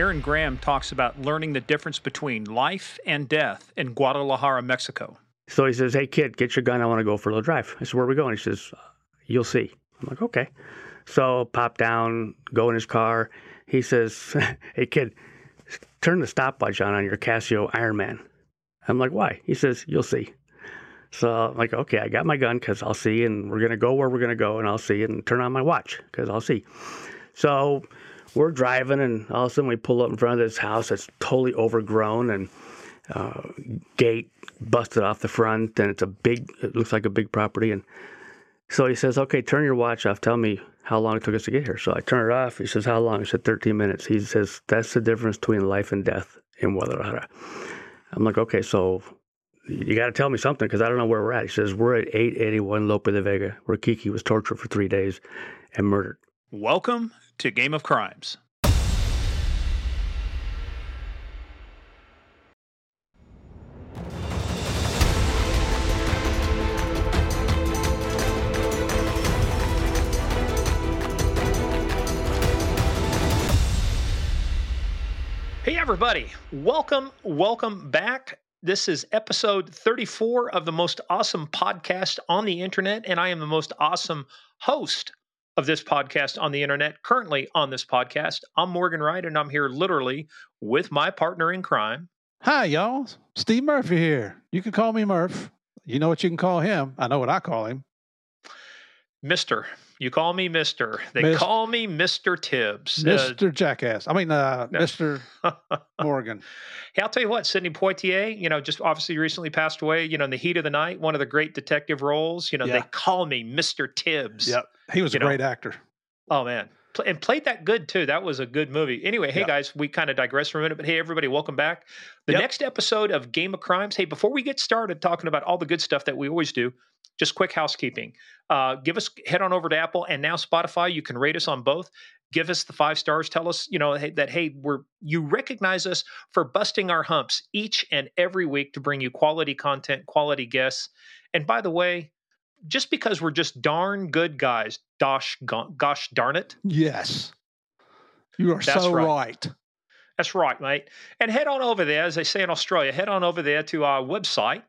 Aaron Graham talks about learning the difference between life and death in Guadalajara, Mexico. So he says, Hey, kid, get your gun. I want to go for a little drive. I said, Where are we going? He says, You'll see. I'm like, Okay. So pop down, go in his car. He says, Hey, kid, turn the stopwatch on on your Casio Ironman. I'm like, Why? He says, You'll see. So I'm like, Okay, I got my gun because I'll see, and we're going to go where we're going to go, and I'll see, and turn on my watch because I'll see. So we're driving, and all of a sudden we pull up in front of this house that's totally overgrown and uh, gate busted off the front, and it's a big. It looks like a big property, and so he says, "Okay, turn your watch off. Tell me how long it took us to get here." So I turn it off. He says, "How long?" I said, "13 minutes." He says, "That's the difference between life and death in Guadalajara." I'm like, "Okay, so." You got to tell me something because I don't know where we're at. He says, We're at 881 Lope de Vega, where Kiki was tortured for three days and murdered. Welcome to Game of Crimes. Hey, everybody. Welcome, welcome back. This is episode 34 of the most awesome podcast on the internet, and I am the most awesome host of this podcast on the internet. Currently on this podcast, I'm Morgan Wright, and I'm here literally with my partner in crime. Hi, y'all. Steve Murphy here. You can call me Murph. You know what you can call him. I know what I call him. Mister. You call me Mister. They Mist- call me Mister Tibbs. Uh, Mr. Jackass. I mean, uh, Mr. Morgan. Hey, I'll tell you what, Sidney Poitier, you know, just obviously recently passed away, you know, in the heat of the night, one of the great detective roles. You know, they call me Mr. Tibbs. Yep. He was a know. great actor. Oh man. And played that good too. That was a good movie. Anyway, hey Yeah. guys, we kind of digress for a minute, but hey everybody, welcome back. The Yep. next episode of Game of Crimes. Hey, before we get started talking about all the good stuff that we always do, just quick housekeeping. Uh, give us head on over to Apple and now Spotify. You can rate us on both. Give us the five stars. Tell us, you know, hey, that hey, we're you recognize us for busting our humps each and every week to bring you quality content, quality guests. And by the way, just because we're just darn good guys, gosh, gosh darn it, Yes. You are That's so right. right. That's right, mate. And head on over there, as they say in Australia, head on over there to our website,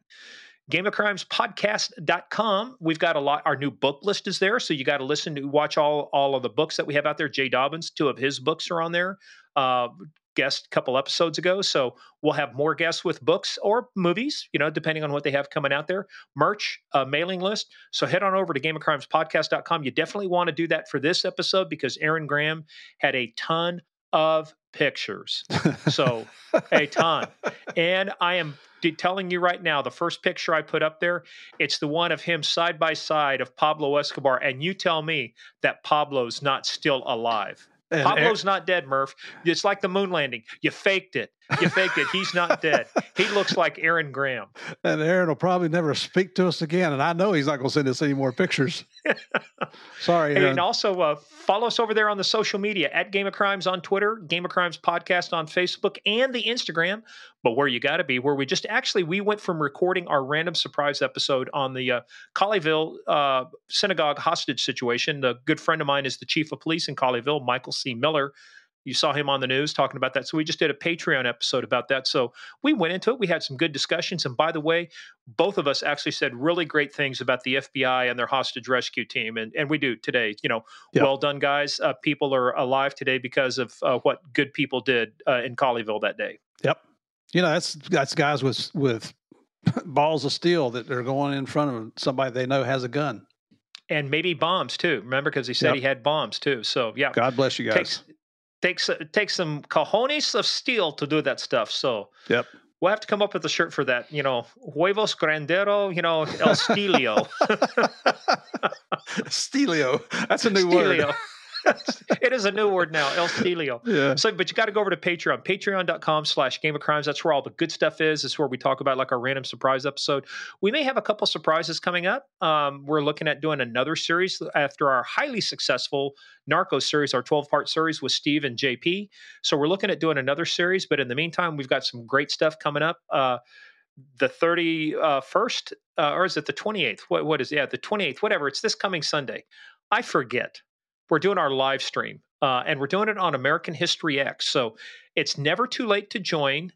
gameofcrimespodcast.com. We've got a lot, our new book list is there. So you got to listen to watch all, all of the books that we have out there. Jay Dobyns, two of his books are on there. Uh, guest a couple episodes ago. So we'll have more guests with books or movies, you know, depending on what they have coming out there. Merch, uh, mailing list. So head on over to gameofcrimespodcast.com. You definitely want to do that for this episode because Aaron Graham had a ton of pictures. So a ton. And I am telling you right now, the first picture I put up there, it's the one of him side by side of Pablo Escobar. And you tell me that Pablo's not still alive. And Pablo's not dead, Murph. It's like the moon landing. You faked it. You faked it. He's not dead. He looks like Aaron Graham. and Aaron will probably never speak to us again. And I know he's not going to send us any more pictures. Sorry, Aaron. and also uh, follow us over there on the social media at Game of Crimes on Twitter, Game of Crimes podcast on Facebook, and the Instagram. But where you got to be, where we just actually we went from recording our random surprise episode on the uh, Colleyville uh, synagogue hostage situation. The good friend of mine is the chief of police in Colleyville, Michael C. Miller. You saw him on the news talking about that. So we just did a Patreon episode about that. So we went into it. We had some good discussions. And by the way, both of us actually said really great things about the FBI and their hostage rescue team. And, and we do today. You know, Yeah. well done, guys. Uh, people are alive today because of uh, what good people did uh, in Colleyville that day. Yep. You know, that's that's guys with with balls of steel that are going in front of somebody they know has a gun. And maybe bombs too. Remember, because he said Yep. he had bombs too. So yeah, God bless you guys. takes takes it takes some cojones of steel to do that stuff. So Yep. we'll have to come up with a shirt for that. You know, huevos grandero. You know, el stilio. Stelio. That's a new word. It is a new word now, el stilio. Yeah. So, but you got to go over to Patreon, patreon.com slash game of crimes. That's where all the good stuff is. It's where we talk about like our random surprise episode. We may have a couple surprises coming up. Um, we're looking at doing another series after our highly successful Narcos series, our 12 part series with Steve and JP. So we're looking at doing another series. But in the meantime, we've got some great stuff coming up. Uh, the 31st, uh, or is it the 28th? What, what is, yeah, the 28th, whatever. It's this coming Sunday. I forget. We're doing our live stream uh, and we're doing it on American History X. So it's never too late to join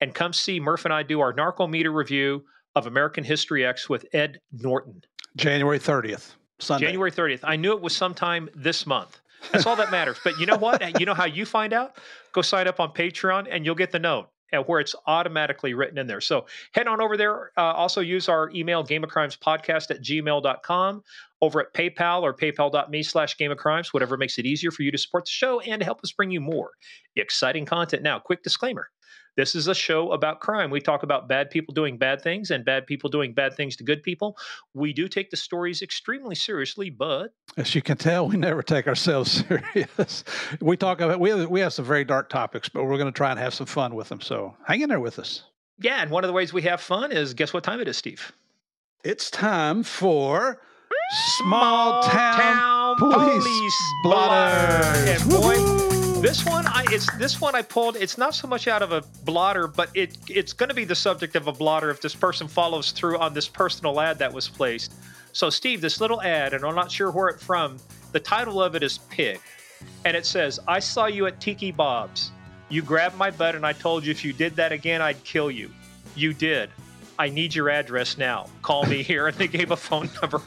and come see Murph and I do our Narcometer review of American History X with Ed Norton. January 30th, Sunday. January 30th. I knew it was sometime this month. That's all that matters. But you know what? you know how you find out? Go sign up on Patreon and you'll get the note where it's automatically written in there. So head on over there. Uh, also use our email, game of crimes podcast at gmail.com, over at PayPal or paypal.me slash game of crimes, whatever makes it easier for you to support the show and help us bring you more exciting content. Now, quick disclaimer. This is a show about crime. We talk about bad people doing bad things and bad people doing bad things to good people. We do take the stories extremely seriously, but as you can tell, we never take ourselves serious. we talk about we have, we have some very dark topics, but we're going to try and have some fun with them. So hang in there with us. Yeah, and one of the ways we have fun is guess what time it is, Steve? It's time for small town, town police, police blotters. And boy, this one I it's this one I pulled. It's not so much out of a blotter, but it it's going to be the subject of a blotter if this person follows through on this personal ad that was placed. So Steve, this little ad, and I'm not sure where it's from. The title of it is Pig, and it says, "I saw you at Tiki Bob's. You grabbed my butt, and I told you if you did that again, I'd kill you. You did." I need your address now. Call me here. And they gave a phone number.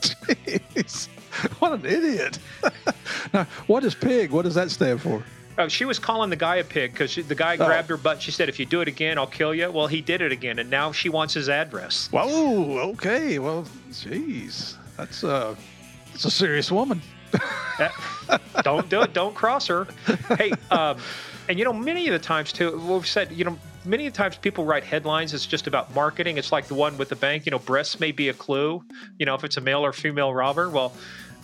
Jeez, what an idiot! now, what is pig? What does that stand for? Oh, she was calling the guy a pig because the guy Oh. grabbed her butt. She said, "If you do it again, I'll kill you." Well, he did it again, and now she wants his address. Whoa, okay. Well, jeez, that's uh, that's a serious woman. That- don't do it. Don't cross her. Hey, um, and you know, many of the times too, we've said, you know, many times people write headlines. It's just about marketing. It's like the one with the bank. You know, breasts may be a clue. You know, if it's a male or female robber. Well.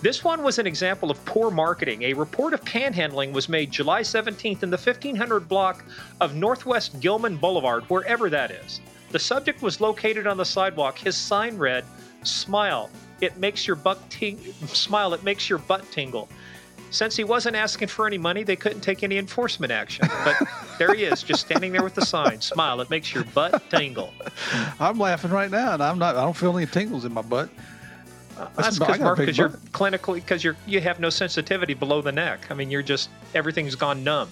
This one was an example of poor marketing. A report of panhandling was made July 17th in the 1500 block of Northwest Gilman Boulevard, wherever that is. The subject was located on the sidewalk. His sign read, "Smile, it makes your butt ting- smile, it makes your butt tingle." Since he wasn't asking for any money, they couldn't take any enforcement action. But there he is, just standing there with the sign, "Smile, it makes your butt tingle." I'm laughing right now, and I'm not. I don't feel any tingles in my butt. Uh, That's That's about- I because Mark, because you're clinically, because you're you have no sensitivity below the neck. I mean, you're just everything's gone numb.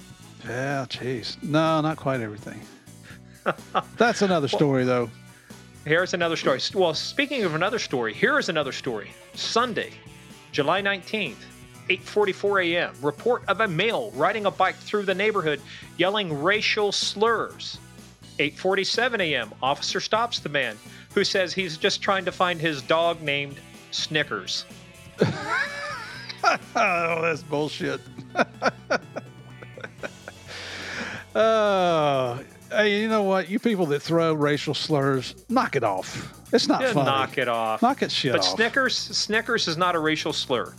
Yeah, jeez. No, not quite everything. That's another story, though. Here's another story. Well, speaking of another story, here is another story. Sunday, July 19th, 8:44 a.m. Report of a male riding a bike through the neighborhood yelling racial slurs. 8:47 a.m. Officer stops the man who says he's just trying to find his dog named Snickers. oh, that's bullshit. uh, hey, you know what? You people that throw racial slurs, knock it off. It's not Yeah, funny. knock it off. Knock it shit But off. Snickers, Snickers is not a racial slur.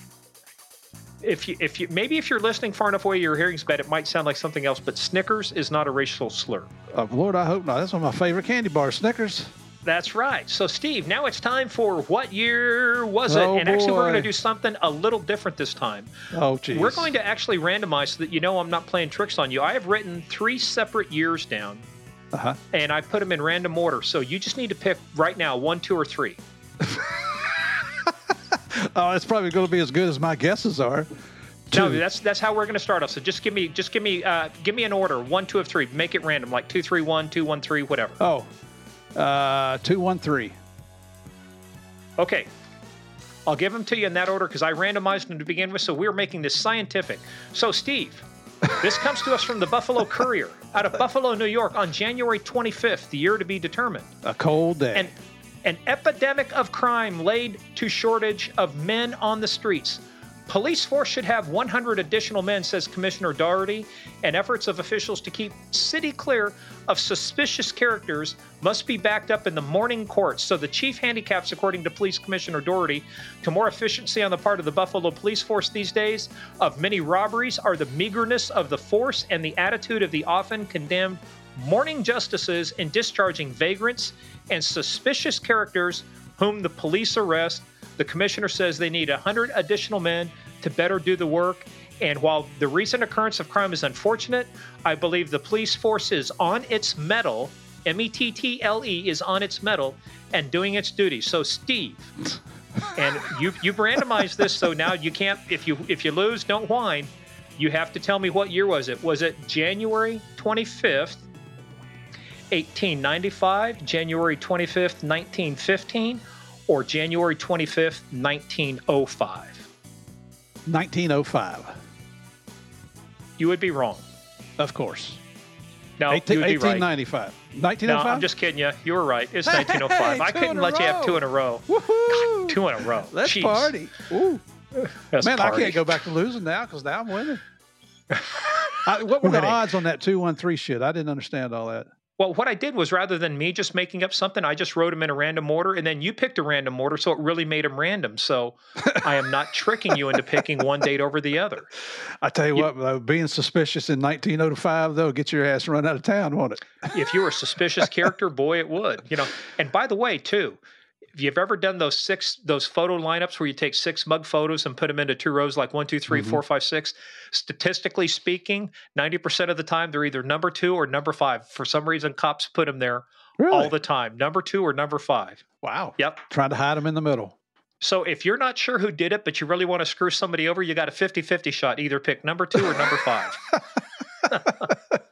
If you, if you, maybe if you're listening far enough away, your hearing's bad. It might sound like something else, but Snickers is not a racial slur. Uh, Lord, I hope not. That's one of my favorite candy bars, Snickers. That's right. So, Steve, now it's time for what year was it? Oh, and actually, we're going to do something a little different this time. Oh, geez. We're going to actually randomize so that you know I'm not playing tricks on you. I have written three separate years down, Uh-huh. and I put them in random order. So you just need to pick right now one, two, or three. Oh, it's probably going to be as good as my guesses are. No, that's that's how we're going to start off. So just give me just give me uh, give me an order one, two, of three. Make it random, like two, three, one, two, one, three, whatever. Oh, uh, two, one, three. Okay. I'll give them to you in that order because I randomized them to begin with. So we're making this scientific. So, Steve, this comes to us from the Buffalo Courier out of Buffalo, New York on January 25th, the year to be determined. A cold day. An, an epidemic of crime laid to shortage of men on the streets. Police force should have 100 additional men, says Commissioner Doherty, and efforts of officials to keep city clear of suspicious characters must be backed up in the morning courts. So the chief handicaps, according to Police Commissioner Doherty, to more efficiency on the part of the Buffalo police force these days of many robberies are the meagerness of the force and the attitude of the often condemned morning justices and discharging vagrants and suspicious characters whom the police arrest. The commissioner says they need 100 additional men to better do the work. And while the recent occurrence of crime is unfortunate, I believe the police force is on its mettle. M E T T L E is on its mettle and doing its duty. So, Steve, and you've you've randomized this, so now you can't. If you if you lose, don't whine. You have to tell me what year was it? Was it January 25th, 1895, January 25th, 1915, or January 25th, 1905? 1905. You would be wrong. Of course. No, 18, you would be right. 1895. No, 1905? I'm just kidding you. You were right. It's 1905. Hey, oh I couldn't let you have two in a row. Woohoo! Two in a row. Let's Jeez. party. Ooh. Let's Man, party. I can't go back to losing now because now I'm winning. I, what were the odds on that 213 shit? I didn't understand all that. Well, what I did was rather than me just making up something, I just wrote them in a random order, and then you picked a random order, so it really made them random. So I am not tricking you into picking one date over the other. I tell you You- what, though, being suspicious in 1905, though, get your ass run out of town, won't it? If you were a suspicious character, boy, it would. You know. And by the way, too, if you've ever done those six those photo lineups where you take six mug photos and put them into two rows, like one, two, three, Mhm. four, five, six, statistically speaking, ninety percent of the time they're either number two or number five. For some reason, cops put them there Really? all the time, number two or number five. wow. Yep. Trying to hide them in the middle. So if you're not sure who did it, but you really want to screw somebody over, you got a 50-50 shot. Either pick number two or number five.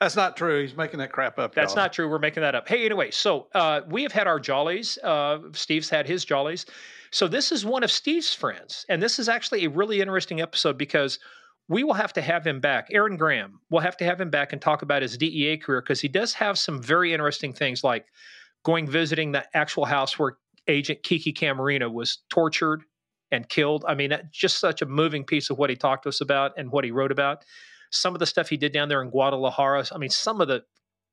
That's not true. He's making that crap up. That's y'all. not true. We're making that up. Hey, anyway, so uh, we have had our jollies. Uh, Steve's had his jollies. So this is one of Steve's friends, and this is actually a really interesting episode because we will have to have him back. Aaron Graham. We'll have to have him back and talk about his DEA career because he does have some very interesting things, like going visiting the actual house where Agent Kiki Camarena was tortured and killed. I mean, just such a moving piece of what he talked to us about and what he wrote about. Some of the stuff he did down there in Guadalajara. I mean, some of the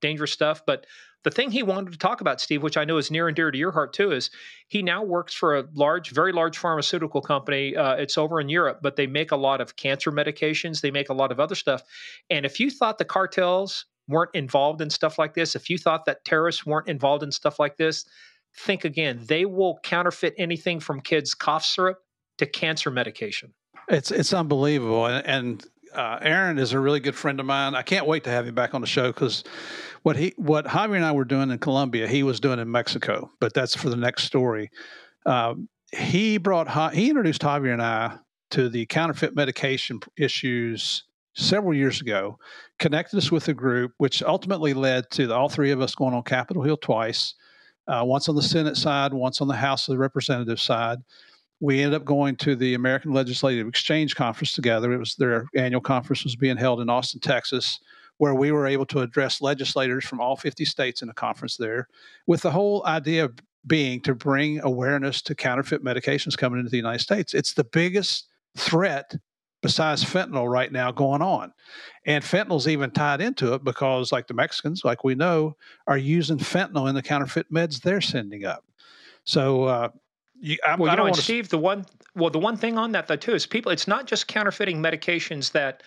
dangerous stuff. But the thing he wanted to talk about, Steve, which I know is near and dear to your heart too, is he now works for a large, very large pharmaceutical company. Uh, it's over in Europe, but they make a lot of cancer medications. They make a lot of other stuff. And if you thought the cartels weren't involved in stuff like this, if you thought that terrorists weren't involved in stuff like this, think again. They will counterfeit anything from kids' cough syrup to cancer medication. It's it's unbelievable, and, and uh, Aaron is a really good friend of mine. I can't wait to have him back on the show because what he what Javier and I were doing in Colombia, he was doing in Mexico. But that's for the next story. Um, he brought he introduced Javier and I to the counterfeit medication issues several years ago. Connected us with a group, which ultimately led to all three of us going on Capitol Hill twice. Uh, once on the Senate side, once on the House of the Representatives side we ended up going to the American Legislative Exchange Conference together. It was their annual conference was being held in Austin, Texas, where we were able to address legislators from all 50 states in a conference there, with the whole idea of being to bring awareness to counterfeit medications coming into the United States. It's the biggest threat besides fentanyl right now going on. And fentanyl's even tied into it because like the Mexicans, like we know, are using fentanyl in the counterfeit meds they're sending up. So uh, you, I, Well, I you know, and Steve, the one well, the one thing on that though too is people. It's not just counterfeiting medications that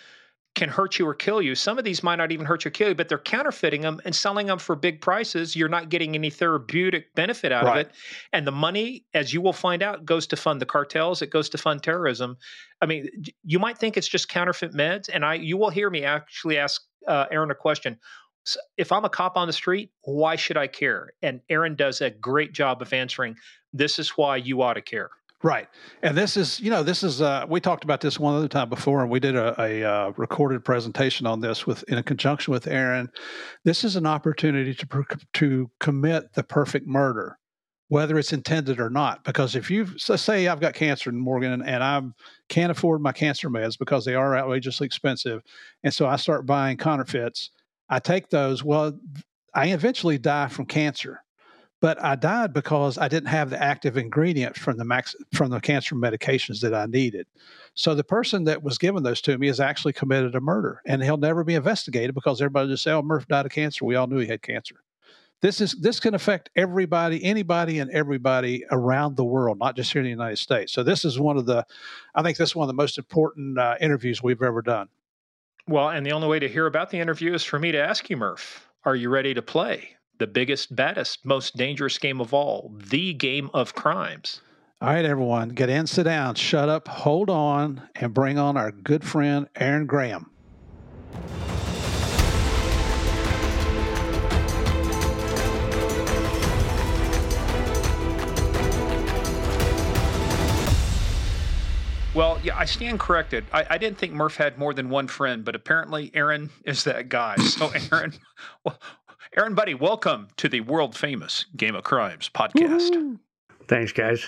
can hurt you or kill you. Some of these might not even hurt you or kill you, but they're counterfeiting them and selling them for big prices. You're not getting any therapeutic benefit out Right. of it, and the money, as you will find out, goes to fund the cartels. It goes to fund terrorism. I mean, you might think it's just counterfeit meds, and I you will hear me actually ask uh, Aaron a question. S- If I'm a cop on the street, why should I care? And Aaron does a great job of answering. This is why you ought to care. Right. And this is, you know, this is, uh, we talked about this one other time before, and we did a, a uh, recorded presentation on this with, in conjunction with Aaron. This is an opportunity to, to commit the perfect murder, whether it's intended or not. Because if you, so say I've got cancer, in Morgan, and I can't afford my cancer meds because they are outrageously expensive. And so I start buying counterfeits. I take those. Well, I eventually die from cancer but I died because I didn't have the active ingredient from the max from the cancer medications that I needed. So the person that was giving those to me has actually committed a murder, and he'll never be investigated because everybody just say, "Oh, Murph died of cancer." We all knew he had cancer. This is this can affect everybody, anybody, and everybody around the world, not just here in the United States. So this is one of the, I think this is one of the most important uh, interviews we've ever done. Well, and the only way to hear about the interview is for me to ask you, Murph, are you ready to play the biggest, baddest, most dangerous game of all, the game of crimes? All right, everyone, get in, sit down, shut up, hold on, and bring on our good friend Aaron Graham. Yeah, I stand corrected. I, I, didn't think Murph had more than one friend, but apparently Aaron is that guy. So, Aaron, well, Aaron, buddy, welcome to the world famous Game of Crimes podcast. Woo-hoo. Thanks, guys.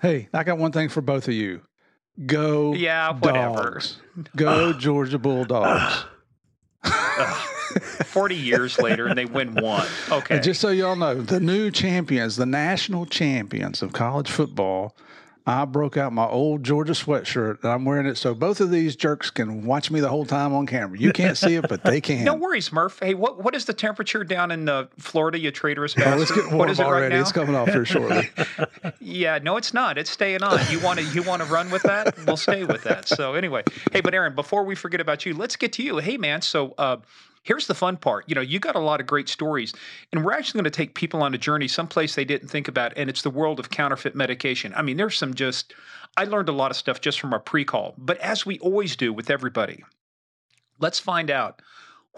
Hey, I got one thing for both of you. Go, yeah, whatever. Dogs. Go Georgia Bulldogs. 40 years later and they win one. Okay. And just so y'all know, the new champions, the national champions of college football I broke out my old Georgia sweatshirt and I'm wearing it so both of these jerks can watch me the whole time on camera. You can't see it, but they can. no worries, Murph. Hey, what what is the temperature down in uh, Florida, you traitorous bastard? Oh, it's getting what is it already. right now? It's coming off here shortly. yeah, no, it's not. It's staying on. You want to you want to run with that? We'll stay with that. So anyway, hey, but Aaron, before we forget about you, let's get to you. Hey, man. So uh, Here's the fun part. You know, you got a lot of great stories, and we're actually going to take people on a journey someplace they didn't think about, and it's the world of counterfeit medication. I mean, there's some just, I learned a lot of stuff just from our pre call, but as we always do with everybody, let's find out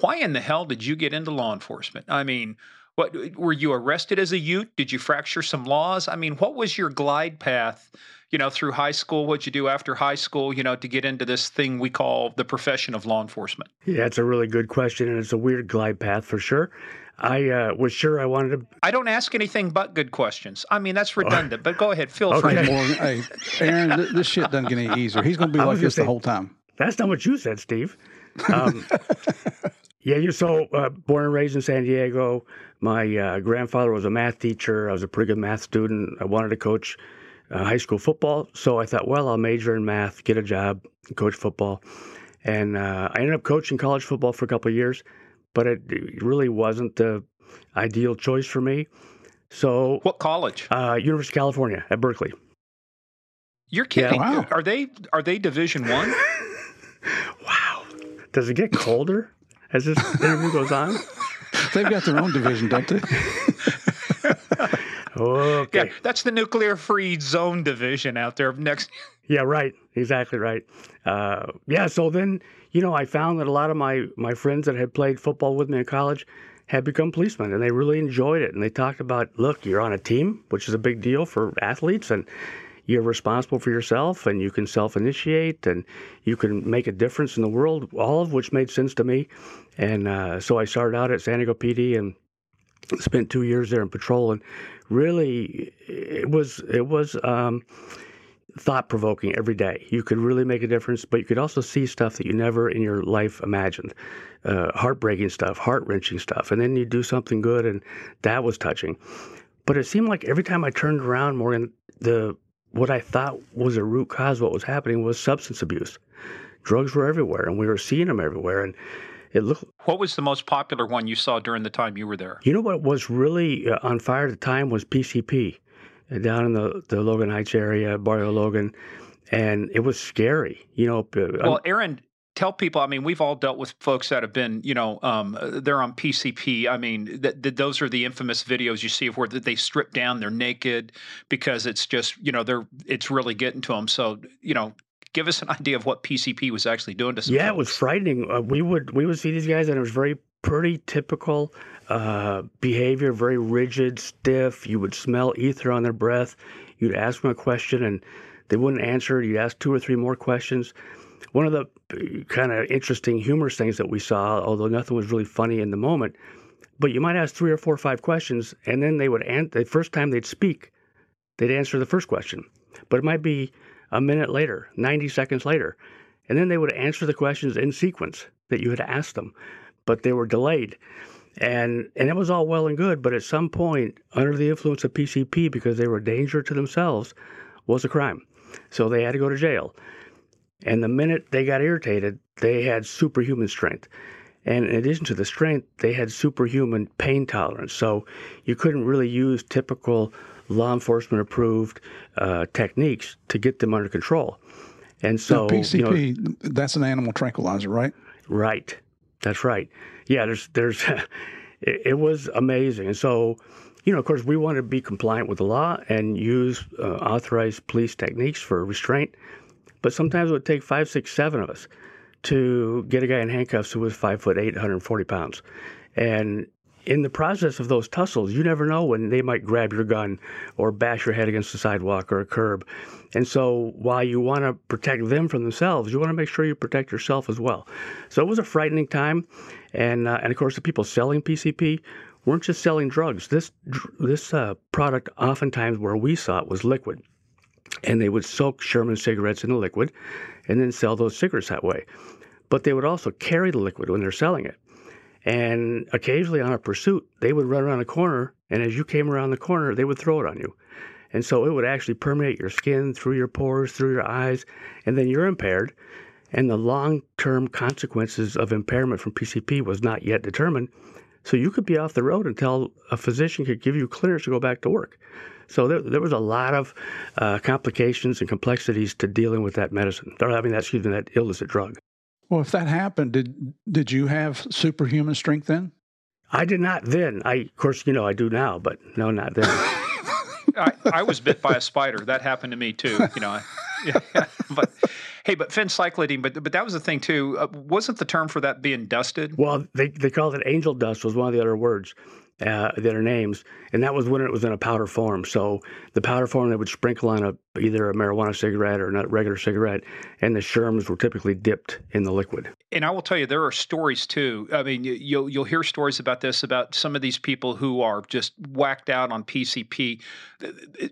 why in the hell did you get into law enforcement? I mean, what were you arrested as a youth? Did you fracture some laws? I mean, what was your glide path you know, through high school, what you do after high school, you know, to get into this thing we call the profession of law enforcement? Yeah, it's a really good question, and it's a weird glide path for sure. I uh, was sure I wanted to. I don't ask anything but good questions. I mean, that's redundant, but go ahead, feel okay. free. Morgan, hey, Aaron, this shit doesn't get any easier. He's going to be like this say, the whole time. That's not what you said, Steve. Um, yeah, you're so uh, born and raised in San Diego. My uh, grandfather was a math teacher. I was a pretty good math student. I wanted to coach uh, high school football. So I thought, well, I'll major in math, get a job, coach football. And uh, I ended up coaching college football for a couple of years, but it really wasn't the ideal choice for me. So, what college? Uh, University of California at Berkeley. You're kidding? Yeah, wow. Are they are they Division One? wow. Does it get colder as this interview goes on? They've got their own division, don't they? Okay. Yeah, that's the nuclear free zone division out there next. Yeah, right. Exactly right. Uh, yeah, so then, you know, I found that a lot of my, my friends that had played football with me in college had become policemen and they really enjoyed it. And they talked about, look, you're on a team, which is a big deal for athletes, and you're responsible for yourself and you can self initiate and you can make a difference in the world, all of which made sense to me. And uh, so I started out at San Diego PD and spent two years there in patrol and really it was it was um, thought provoking every day. You could really make a difference, but you could also see stuff that you never in your life imagined, uh, heartbreaking stuff, heart wrenching stuff, and then you do something good, and that was touching. But it seemed like every time I turned around, Morgan, the what I thought was a root cause, what was happening was substance abuse. Drugs were everywhere, and we were seeing them everywhere, and it looked. What was the most popular one you saw during the time you were there? You know what was really uh, on fire at the time was PCP, uh, down in the the Logan Heights area, Barrio Logan, and it was scary. You know. Uh, well, Aaron, tell people i mean we've all dealt with folks that have been you know um, they're on pcp i mean th- th- those are the infamous videos you see of where they strip down they're naked because it's just you know they're it's really getting to them so you know give us an idea of what PCP was actually doing to some Yeah, folks. it was frightening. Uh, we would we would see these guys, and it was very pretty typical uh, behavior, very rigid, stiff. You would smell ether on their breath. You'd ask them a question, and they wouldn't answer. You'd ask two or three more questions. One of the uh, kind of interesting, humorous things that we saw, although nothing was really funny in the moment, but you might ask three or four or five questions, and then they would. The first time they'd speak, they'd answer the first question, but it might be a minute later, 90 seconds later. And then they would answer the questions in sequence that you had asked them, but they were delayed. And, and it was all well and good, but at some point, under the influence of PCP, because they were a danger to themselves, was a crime. So they had to go to jail. And the minute they got irritated, they had superhuman strength. And in addition to the strength, they had superhuman pain tolerance. So you couldn't really use typical law enforcement approved uh, techniques to get them under control. And so, now, PCP, you know, that's an animal tranquilizer, right? Right. That's right. Yeah, there's, there's, it, it, was amazing. And so, you know, of course, we want to be compliant with the law and use uh, authorized police techniques for restraint. But sometimes it would take five, six, seven of us to get a guy in handcuffs who was five foot eight, 140 pounds. And in the process of those tussles, you never know when they might grab your gun or bash your head against the sidewalk or a curb. And so while you want to protect them from themselves, you want to make sure you protect yourself as well. So it was a frightening time. And, uh, and of course, the people selling PCP weren't just selling drugs. This, this uh, product, oftentimes where we saw it, was liquid. And they would soak Sherman cigarettes in the liquid and then sell those cigarettes that way. But they would also carry the liquid when they're selling it. And occasionally on a pursuit, they would run around a corner, and as you came around the corner, they would throw it on you. And so it would actually permeate your skin, through your pores, through your eyes, and then you're impaired. And the long term consequences of impairment from PCP was not yet determined. So you could be off the road until a physician could give you clearance to go back to work. So there, there was a lot of uh, complications and complexities to dealing with that medicine. Or, I mean, that, excuse me, that illicit drug. Well, if that happened, did did you have superhuman strength then? I did not then. I, of course, you know, I do now, but no, not then. I, I, was bit by a spider. That happened to me too. You know, yeah, but hey, but phencyclidine, but but that was the thing too. Uh, wasn't the term for that being dusted? Well, they they called it angel dust. Was one of the other words uh, that are names, and that was when it was in a powder form. So the powder form they would sprinkle on a either a marijuana cigarette or a regular cigarette, and the sherms were typically dipped in the liquid. And I will tell you, there are stories too. I mean, you'll you'll hear stories about this about some of these people who are just whacked out on PCP,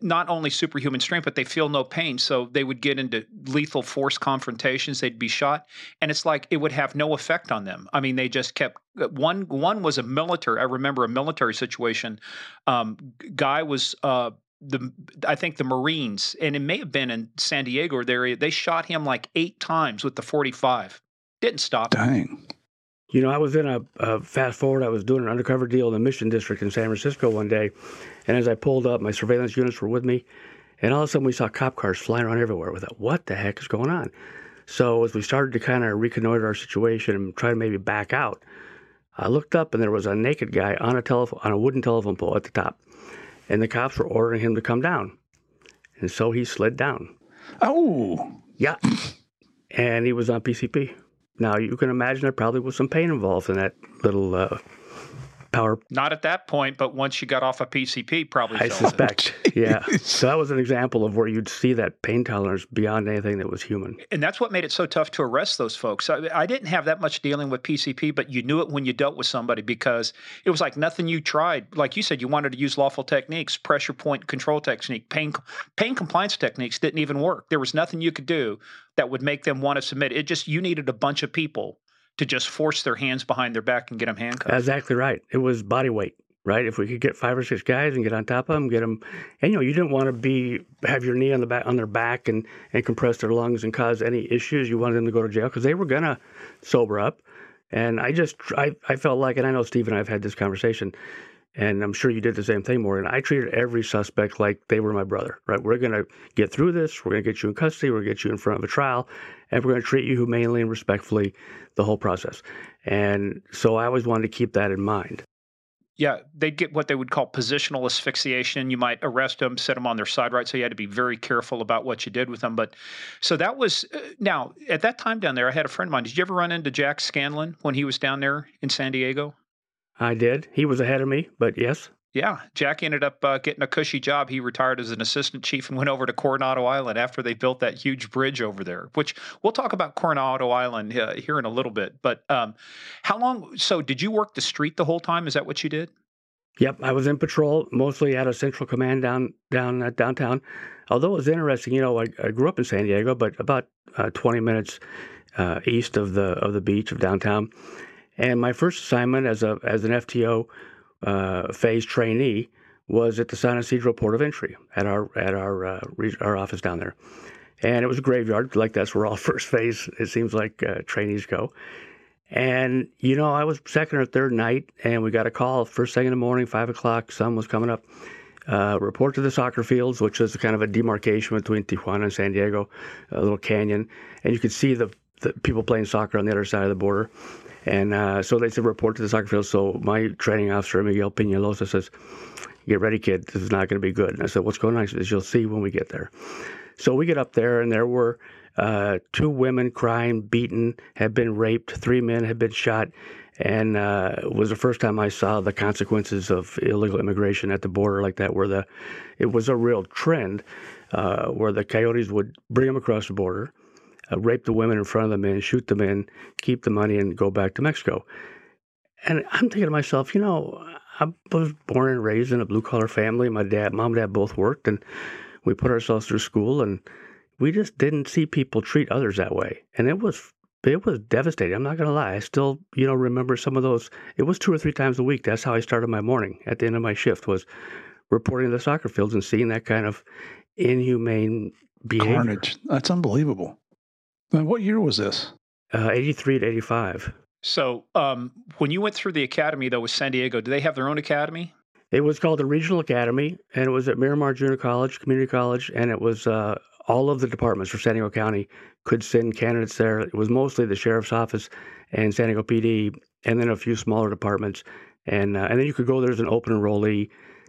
not only superhuman strength, but they feel no pain. So they would get into lethal force confrontations. They'd be shot, and it's like it would have no effect on them. I mean, they just kept one. One was a military. I remember a military situation. Um, guy was. Uh, the I think the Marines, and it may have been in San Diego or the area. They shot him like eight times with the 45. Didn't stop. Dang. You know, I was in a, a, fast forward. I was doing an undercover deal in the Mission District in San Francisco one day, and as I pulled up, my surveillance units were with me, and all of a sudden we saw cop cars flying around everywhere. We thought, what the heck is going on? So as we started to kind of reconnoiter our situation and try to maybe back out, I looked up and there was a naked guy on a telephone on a wooden telephone pole at the top and the cops were ordering him to come down. And so he slid down. Oh. Yeah. And he was on PCP. Now, you can imagine there probably was some pain involved in that little uh, power. Not at that point, but once you got off a of PCP, probably. I suspect. yeah. So that was an example of where you'd see that pain tolerance beyond anything that was human. And that's what made it so tough to arrest those folks. I, I didn't have that much dealing with PCP, but you knew it when you dealt with somebody because it was like nothing you tried. Like you said, you wanted to use lawful techniques, pressure point control technique, pain pain compliance techniques didn't even work. There was nothing you could do that would make them want to submit. It just you needed a bunch of people to just force their hands behind their back and get them handcuffed. Exactly right. It was body weight, right? If we could get five or six guys and get on top of them, get them, and you know, you didn't want to be have your knee on the back on their back and and compress their lungs and cause any issues. You wanted them to go to jail because they were gonna sober up. And I just I I felt like, and I know Steve and I have had this conversation. And I'm sure you did the same thing, Morgan. I treated every suspect like they were my brother, right? We're going to get through this. We're going to get you in custody. We're going to get you in front of a trial. And we're going to treat you humanely and respectfully the whole process. And so I always wanted to keep that in mind. Yeah, they'd get what they would call positional asphyxiation. You might arrest them, set them on their side right. So you had to be very careful about what you did with them. But so that was uh, now at that time down there, I had a friend of mine. Did you ever run into Jack Scanlon when he was down there in San Diego? I did. He was ahead of me, but yes. Yeah, Jack ended up uh, getting a cushy job. He retired as an assistant chief and went over to Coronado Island after they built that huge bridge over there. Which we'll talk about Coronado Island uh, here in a little bit. But um, how long? So, did you work the street the whole time? Is that what you did? Yep, I was in patrol mostly at a central command down down uh, downtown. Although it was interesting, you know, I, I grew up in San Diego, but about uh, 20 minutes uh, east of the of the beach of downtown. And my first assignment as a as an FTO uh, phase trainee was at the San Ysidro Port of Entry at our at our uh, our office down there, and it was a graveyard. Like that's where all first phase it seems like uh, trainees go. And you know, I was second or third night, and we got a call first thing in the morning, five o'clock. Sun was coming up. Uh, report to the soccer fields, which is kind of a demarcation between Tijuana and San Diego, a little canyon, and you could see the, the people playing soccer on the other side of the border. And uh, so they said, report to the soccer field. So my training officer, Miguel Peñalosa, says, get ready, kid. This is not going to be good. And I said, what's going on? He says, you'll see when we get there. So we get up there, and there were uh, two women crying, beaten, had been raped. Three men had been shot. and uh, it was the first time I saw the consequences of illegal immigration at the border like that, where the it was a real trend uh, where the coyotes would bring them across the border, uh, rape the women in front of the men, shoot the men, keep the money, and go back to Mexico. And I'm thinking to myself, you know, I was born and raised in a blue collar family. My dad, mom, and dad both worked, and we put ourselves through school, and we just didn't see people treat others that way. And it was it was devastating. I'm not going to lie. I still, you know, remember some of those. It was two or three times a week. That's how I started my morning at the end of my shift was reporting the soccer fields and seeing that kind of inhumane behavior. Carnage. That's unbelievable. Now, what year was this? Uh, 83 to 85. So, um, when you went through the academy, though, with San Diego, do they have their own academy? It was called the Regional Academy, and it was at Miramar Junior College, Community College, and it was uh, all of the departments for San Diego County could send candidates there. It was mostly the sheriff's office and San Diego PD, and then a few smaller departments. And uh, and then you could go there as an open enrollee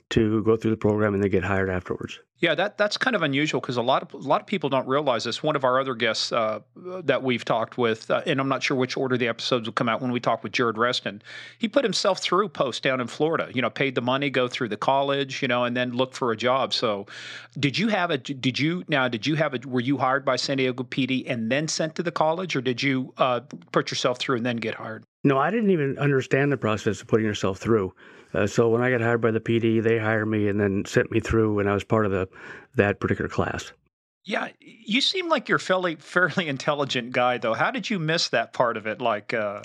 to go through the program and then get hired afterwards. Yeah, that that's kind of unusual because a lot of a lot of people don't realize this. One of our other guests uh, that we've talked with, uh, and I'm not sure which order the episodes will come out when we talk with Jared Reston. He put himself through post down in Florida. You know, paid the money, go through the college, you know, and then look for a job. So, did you have a? Did you now? Did you have a? Were you hired by San Diego PD and then sent to the college, or did you uh, put yourself through and then get hired? No, I didn't even understand the process of putting yourself through. Uh, so when I got hired by the PD, they hired me and then sent me through, and I was part of the that particular class. Yeah, you seem like you're fairly fairly intelligent guy, though. How did you miss that part of it? Like, uh...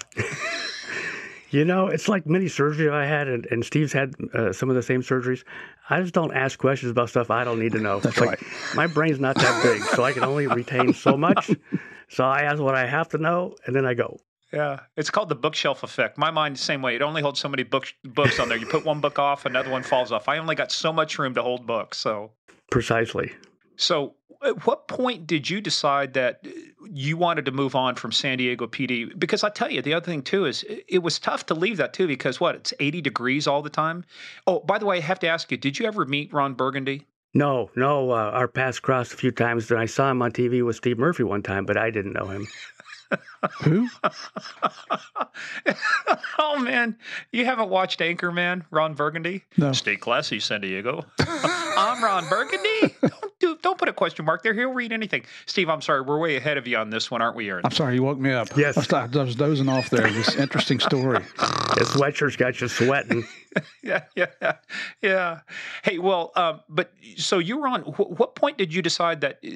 you know, it's like many surgeries I had, and, and Steve's had uh, some of the same surgeries. I just don't ask questions about stuff I don't need to know. That's like, right. My brain's not that big, so I can only retain so much. So I ask what I have to know, and then I go. Yeah, it's called the bookshelf effect. My mind, the same way. It only holds so many book, books on there. You put one book off, another one falls off. I only got so much room to hold books. So precisely. So, at what point did you decide that you wanted to move on from San Diego PD? Because I tell you, the other thing too is it was tough to leave that too because what? It's 80 degrees all the time. Oh, by the way, I have to ask you, did you ever meet Ron Burgundy? No, no. Uh, our paths crossed a few times. And I saw him on TV with Steve Murphy one time, but I didn't know him. Who? oh man, you haven't watched Anchorman, Ron Burgundy? No. Stay classy, San Diego. I'm Ron Burgundy. Don't, do, don't put a question mark there. He'll read anything. Steve, I'm sorry, we're way ahead of you on this one, aren't we, Aaron? I'm sorry, you woke me up. Yes. I was, I was dozing off there. This interesting story. His sweatshirt's got you sweating. yeah, yeah, yeah. Hey, well, um, but so you were on. Wh- what point did you decide that? Uh,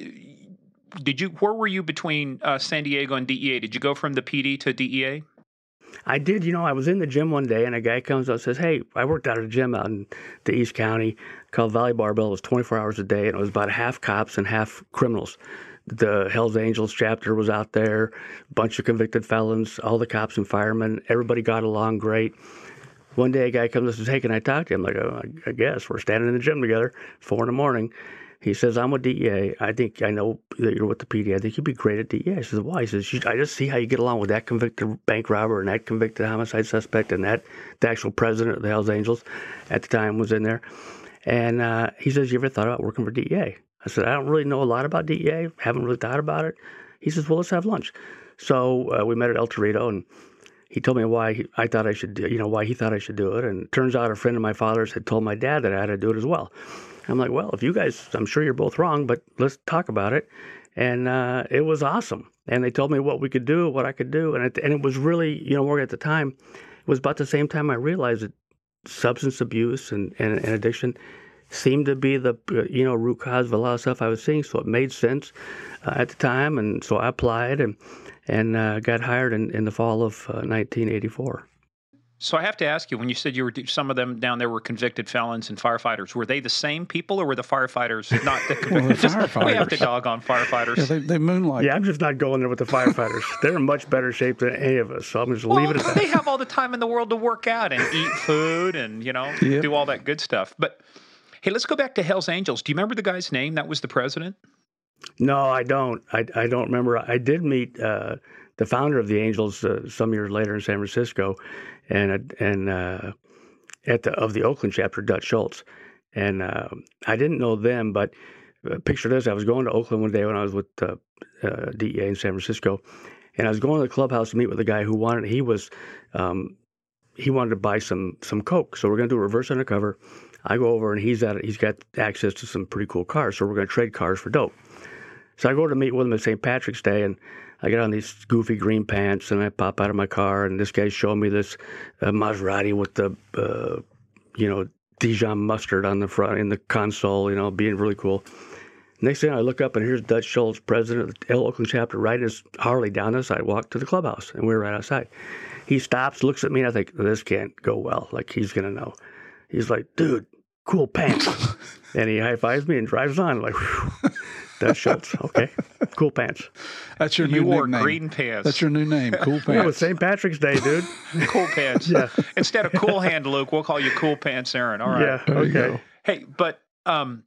did you? Where were you between uh, San Diego and DEA? Did you go from the PD to DEA? I did. You know, I was in the gym one day, and a guy comes up and says, "Hey, I worked out at a gym out in the East County called Valley Barbell. It was 24 hours a day, and it was about half cops and half criminals." The Hells Angels chapter was out there, bunch of convicted felons, all the cops and firemen. Everybody got along great. One day, a guy comes up and says, "Hey, can I talk to you?" I'm like, oh, "I guess." We're standing in the gym together, four in the morning. He says, I'm with DEA. I think I know that you're with the PD. I think you'd be great at DEA. I says, why? He says, I just see how you get along with that convicted bank robber and that convicted homicide suspect and that the actual president of the Hells Angels at the time was in there. And uh, he says, you ever thought about working for DEA? I said, I don't really know a lot about DEA. Haven't really thought about it. He says, well, let's have lunch. So uh, we met at El Torito and he told me why he, I thought I should do, you know, why he thought I should do it. And it turns out a friend of my father's had told my dad that I had to do it as well. I'm like, well, if you guys, I'm sure you're both wrong, but let's talk about it. And uh, it was awesome. And they told me what we could do, what I could do. And it, and it was really, you know, Morgan, at the time, it was about the same time I realized that substance abuse and, and, and addiction seemed to be the, you know, root cause of a lot of stuff I was seeing. So it made sense uh, at the time. And so I applied and, and uh, got hired in, in the fall of 1984. So I have to ask you, when you said you were some of them down there were convicted felons and firefighters, were they the same people, or were the firefighters not the convicted? well, the Just, we have to firefighters. dog on firefighters. Yeah, they, they moonlight. Yeah, I'm just not going there with the firefighters. They're in much better shape than any of us. So I'm just well, leave it at that. they have all the time in the world to work out and eat food and you know Yep. do all that good stuff. But hey, let's go back to Hell's Angels. Do you remember the guy's name? That was the president. No, I don't. I, I don't remember. I did meet uh, the founder of the Angels uh, some years later in San Francisco, and and uh, at the of the Oakland chapter, Dutch Schultz, and uh, I didn't know them, but uh, picture this: I was going to Oakland one day when I was with uh, uh, DEA in San Francisco, And I was going to the clubhouse to meet with a guy who wanted. He was, um, he wanted to buy some some coke. So we're going to do a reverse undercover. I go over and he's at he's got access to some pretty cool cars. So we're going to trade cars for dope. So I go to meet with him at St. Patrick's Day, and I get on these goofy green pants, and I pop out of my car, and this guy's showing me this uh, Maserati with the, uh, you know, Dijon mustard on the front in the console, you know, being really cool. Next thing I look up, and here's Dutch Schultz, president of the Oakland chapter, riding his Harley down the sidewalk to the clubhouse, and we are right outside. He stops, looks at me, and I think this can't go well. Like he's gonna know. He's like, "Dude, cool pants," and he high fives me and drives on. Like, whew. Dutch Schultz. Okay, cool pants. That's your You new wore nickname. green pants. That's your new name. Cool Yeah, it was pants. St. Patrick's Day, dude. cool pants. Yeah. Instead of cool hand Luke, we'll call you cool pants Aaron. All right. Yeah. There you Okay. go. Hey, but um,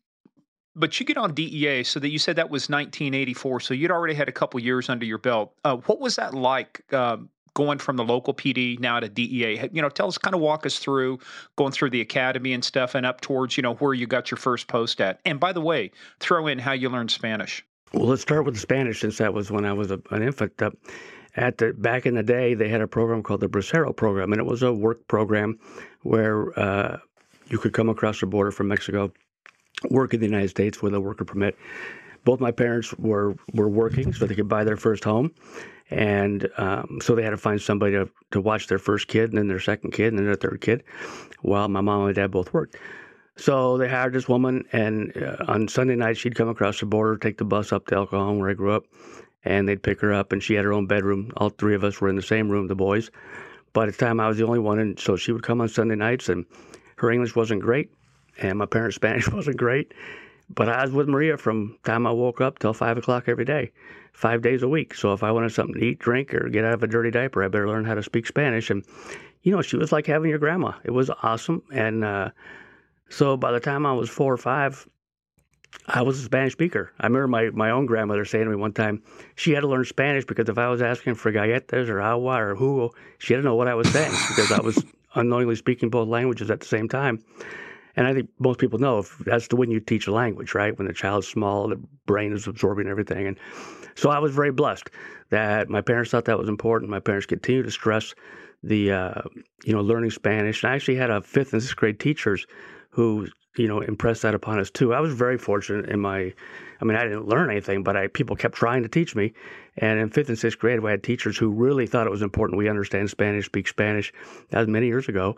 but you get on DEA, so that you said that was 1984. So you'd already had a couple years under your belt. Uh, what was that like? Um, going from the local PD now to DEA, you know, tell us, kind of walk us through going through the academy and stuff, and up towards you know where you got your first post at. And by the way, throw in how you learned Spanish. Well, let's start with the Spanish since that was when I was a, an infant. Uh, at the back in the day, they had a program called the Bracero program, and it was a work program where uh, you could come across the border from Mexico, work in the United States with a worker permit. Both my parents were were working, so they could buy their first home, and um, so they had to find somebody to, to watch their first kid, and then their second kid, and then their third kid, while my mom and dad both worked. So they hired this woman, and uh, on Sunday night she'd come across the border, take the bus up to El Cajon, where I grew up, and they'd pick her up, and she had her own bedroom. All three of us were in the same room, the boys. At the time, I was the only one, and so she would come on Sunday nights, and her English wasn't great, and my parents' Spanish wasn't great. But I was with Maria from time I woke up till five o'clock every day, five days a week. So if I wanted something to eat, drink, or get out of a dirty diaper, I better learn how to speak Spanish. And you know, she was like having your grandma. It was awesome, and uh, so by the time I was four or five, I was a Spanish speaker. I remember my, my own grandmother saying to me one time, she had to learn Spanish because if I was asking for galletas or agua or jugo, she didn't know what I was saying because I was unknowingly speaking both languages at the same time. And I think most people know if that's the when you teach a language, right? When the child's small, the brain is absorbing everything. And so I was very blessed that my parents thought that was important. My parents continued to stress the, uh, you know, learning Spanish. And I actually had a fifth and sixth grade teachers who you know impressed that upon us too. I was very fortunate in my, I mean I didn't learn anything, but I people kept trying to teach me. And in fifth and sixth grade, we had teachers who really thought it was important we understand Spanish, speak Spanish. That was many years ago.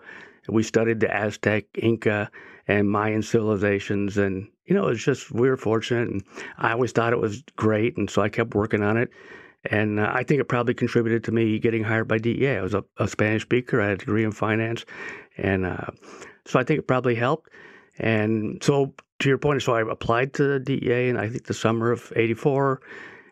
We studied the Aztec, Inca, and Mayan civilizations, and you know it was just we were fortunate, and I always thought it was great, and so I kept working on it. And uh, I think it probably contributed to me getting hired by DEA. I was a, a Spanish speaker. I had a degree in finance, and uh, so I think it probably helped. And so, to your point, so I applied to the DEA in I think the summer of '84.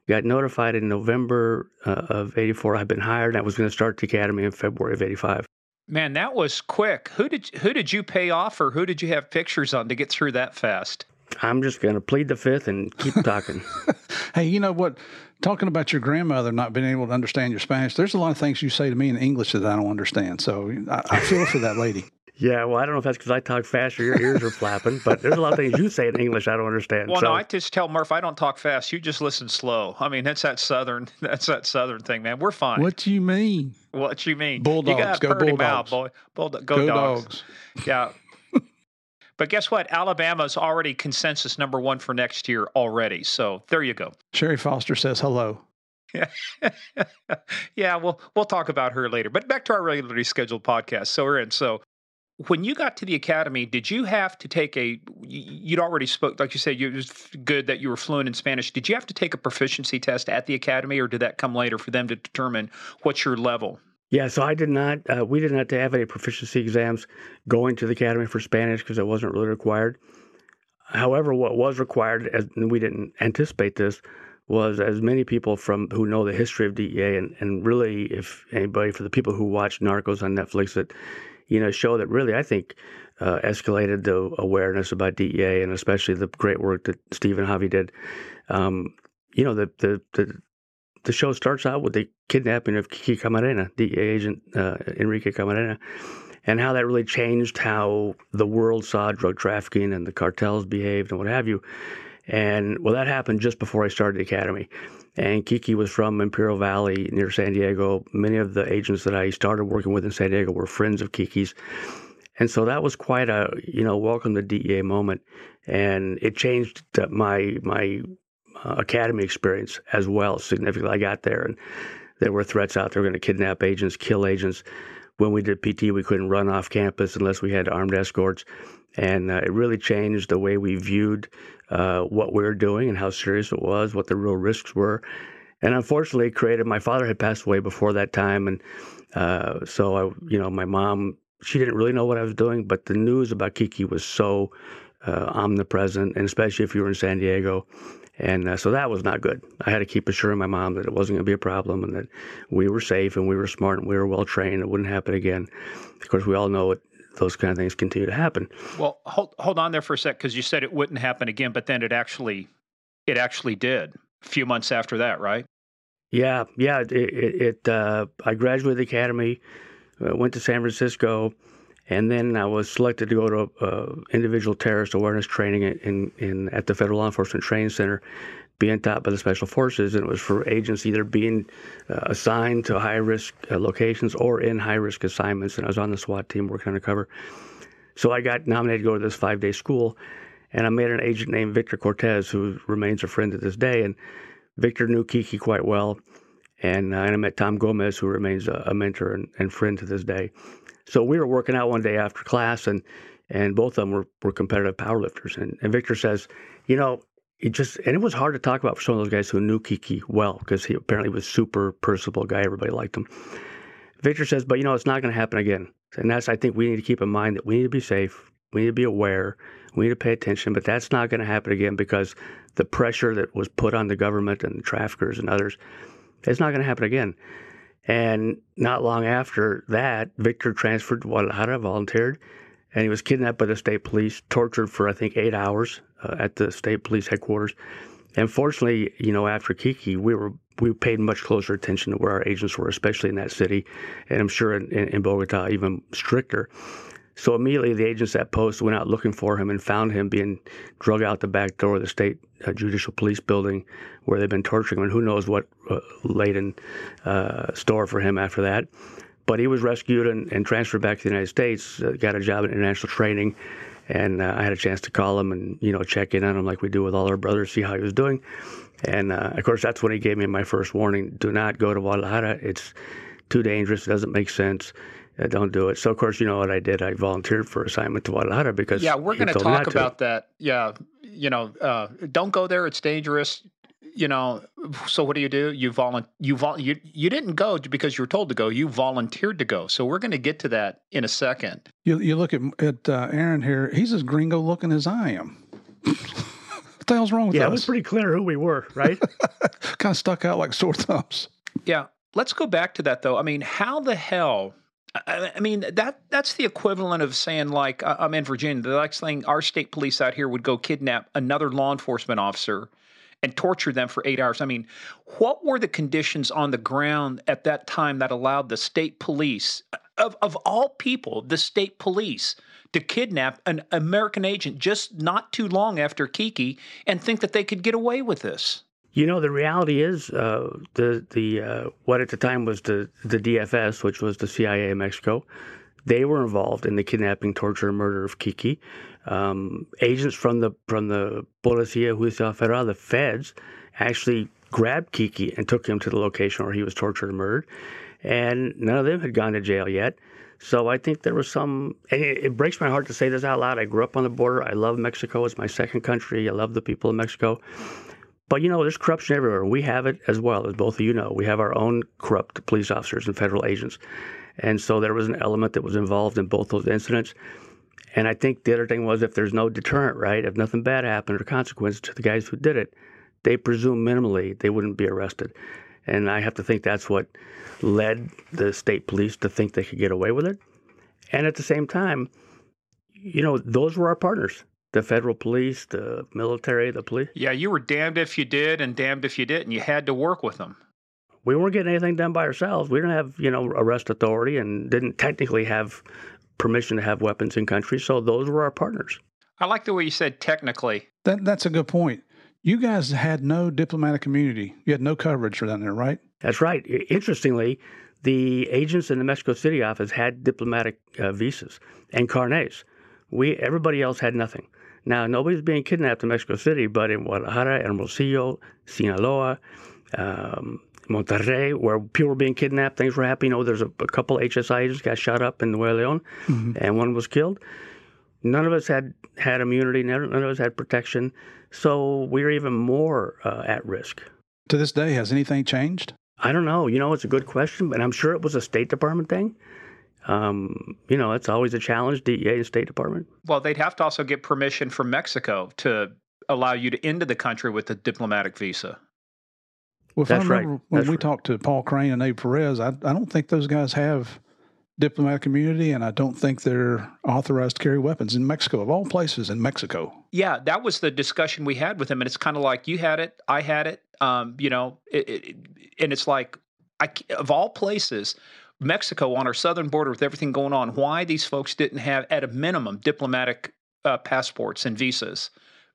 Got notified in November uh, of '84. I'd been hired. I was going to start the academy in February of '85. Man, that was quick. Who did who did you pay off, or who did you have pictures on to get through that fast? I'm just going to plead the fifth and keep talking. Hey, you know what? Talking about your grandmother not being able to understand your Spanish, there's a lot of things you say to me in English that I don't understand. So I, I feel for that lady. Yeah, well, I don't know if that's because I talk fast or your ears are flapping, but there's a lot of things you say in English I don't understand. Well, so, no, I just tell Murph I don't talk fast. You just listen slow. I mean, that's that southern. That's that southern thing, man. We're fine. What do you mean? What do you mean? Bulldogs, You got a go purty mouth, Bulldogs. boy. Bulldog, go, Go dogs. dogs. Yeah. but guess what? Alabama's already consensus number one for next year already. So there you go. Sherry Foster says hello. yeah, yeah, we'll we'll talk about her later. But back to our regularly scheduled podcast. So we're in. So when you got to the academy, did you have to take a? You'd already spoke, like you said, it was good that you were fluent in Spanish. Did you have to take a proficiency test at the academy, or did that come later for them to determine what's your level? Yeah, so I did not. Uh, we did not have any proficiency exams going to the academy for Spanish because it wasn't really required. However, what was required, as, and we didn't anticipate this, was as many people from who know the history of DEA, and, and really, if anybody for the people who watch Narcos on Netflix, that you know show that really I think uh, escalated the awareness about DEA, and especially the great work that Steve and Javi did. Um, you know, the the the the show starts out with the kidnapping of Kiki Camarena, DEA agent uh, Enrique Camarena, and how that really changed how the world saw drug trafficking and the cartels behaved and what have you. And well, that happened just before I started the academy. And Kiki was from Imperial Valley near San Diego. Many of the agents that I started working with in San Diego were friends of Kiki's. And so that was quite a, you know, welcome to DEA moment. And it changed my, my uh, academy experience as well significantly. I got there and there were threats out there going to kidnap agents, kill agents. When we did PT, we couldn't run off campus unless we had armed escorts. And uh, it really changed the way we viewed uh, what we were doing and how serious it was, what the real risks were. And unfortunately, created my father had passed away before that time, and uh, so I, you know, my mom she didn't really know what I was doing, but the news about Kiki was so uh, omnipresent, and especially if you were in San Diego. And uh, so that was not good. I had to keep assuring my mom that it wasn't going to be a problem and that we were safe and we were smart and we were well trained. It wouldn't happen again. Of course, we all know it those kind of things continue to happen. Well, hold hold on there for a sec because you said it wouldn't happen again, but then it actually it actually did a few months after that, right? Yeah, yeah. It, it, it uh, I graduated the academy, uh, went to San Francisco, and then I was selected to go to uh, individual terrorist awareness training in, in at the Federal Law Enforcement Training Center being taught by the special forces, and it was for agents either being uh, assigned to high risk uh, locations or in high risk assignments. And I was on the SWAT team working undercover. So I got nominated to go to this five day school, and I met an agent named Victor Cortez, who remains a friend to this day. And Victor knew Kiki quite well. And, uh, and I met Tom Gomez, who remains a, a mentor and, and friend to this day. So we were working out one day after class, and and both of them were, were competitive powerlifters. And, and Victor says, you know, it just and it was hard to talk about for some of those guys who knew Kiki well because he apparently was super personable guy. Everybody liked him. Victor says, but you know, it's not going to happen again. And that's I think we need to keep in mind that we need to be safe. We need to be aware. We need to pay attention. But that's not going to happen again because the pressure that was put on the government and the traffickers and others, it's not going to happen again. And not long after that, Victor transferred to Guadalajara, volunteered, and he was kidnapped by the state police, tortured for I think eight hours uh, at the state police headquarters. And fortunately, you know, after Kiki, we were we paid much closer attention to where our agents were, especially in that city, and I'm sure in, in Bogota even stricter. So immediately, the agents at post went out looking for him and found him being drug out the back door of the state uh, judicial police building, where they've been torturing him. And who knows what uh, laid in uh, store for him after that. But he was rescued and, and transferred back to the United States, uh, got a job in international training, and uh, I had a chance to call him and you know check in on him like we do with all our brothers, see how he was doing. And uh, of course, that's when he gave me my first warning: do not go to Guadalajara. It's too dangerous. It doesn't make sense. Uh, don't do it. So of course, you know what I did. I volunteered for assignment to Guadalajara because yeah, we're going to talk about that. Yeah, you know, uh, don't go there. It's dangerous you know, so what do you do? You volunteer. You vol- you you didn't go because you were told to go. You volunteered to go. So we're going to get to that in a second. You you look at at uh, Aaron here. He's as gringo looking as I am. what the hell's wrong with yeah, us? Yeah, it was pretty clear who we were, right? kind of stuck out like sore thumbs. Yeah, let's go back to that though. I mean, how the hell? I, mean that that's the equivalent of saying like I'm in Virginia. The next thing our state police out here would go kidnap another law enforcement officer and torture them for eight hours. I mean, what were the conditions on the ground at that time that allowed the state police, of, of all people, the state police, to kidnap an American agent just not too long after Kiki and think that they could get away with this? You know, the reality is uh, the the uh, what at the time was the the DFS, which was the CIA in Mexico. They were involved in the kidnapping, torture, and murder of Kiki um, agents from the from the Policía Judicial Federal, the feds, actually grabbed Kiki and took him to the location where he was tortured and murdered. And none of them had gone to jail yet. So I think there was some, and it, it, breaks my heart to say this out loud. I grew up on the border. I love Mexico. It's my second country. I love the people of Mexico. But you know, there's corruption everywhere. We have it as well, as both of you know. We have our own corrupt police officers and federal agents. And so there was an element that was involved in both those incidents. And I think the other thing was if there's no deterrent, right? If nothing bad happened or consequence to the guys who did it, they presume minimally they wouldn't be arrested. And I have to think that's what led the state police to think they could get away with it. And at the same time, you know, those were our partners the federal police, the military, the police. Yeah, you were damned if you did and damned if you didn't. You had to work with them. We weren't getting anything done by ourselves. We didn't have, you know, arrest authority and didn't technically have permission to have weapons in country. So those were our partners. I like the way you said technically. That, that's a good point. You guys had no diplomatic immunity. You had no coverage for down there, right? That's right. Interestingly, the agents in the Mexico City office had diplomatic uh, visas and carnets. We everybody else had nothing. Now nobody's being kidnapped in Mexico City, but in Guadalajara, Hermosillo, Sinaloa, um, Monterrey, where people were being kidnapped, things were happening. You know, there's a, a couple HSI agents got shot up in Nuevo Leon, mm-hmm. and one was killed. None of us had had immunity. None, none of us had protection, so we were even more uh, at risk. To this day, has anything changed? I don't know. You know, it's a good question, but I'm sure it was a State Department thing. Um, you know, it's always a challenge, DEA and State Department. Well, they'd have to also get permission from Mexico to allow you to into the country with a diplomatic visa. Well, if That's I remember right. when That's we right. talked to Paul Crane and Abe Perez, I, I don't think those guys have diplomatic immunity, and I don't think they're authorized to carry weapons in Mexico, of all places in Mexico. Yeah, that was the discussion we had with him, and it's kind of like you had it, I had it, um, you know, it, it, and it's like, I, of all places, Mexico on our southern border with everything going on, why these folks didn't have, at a minimum, diplomatic uh, passports and visas,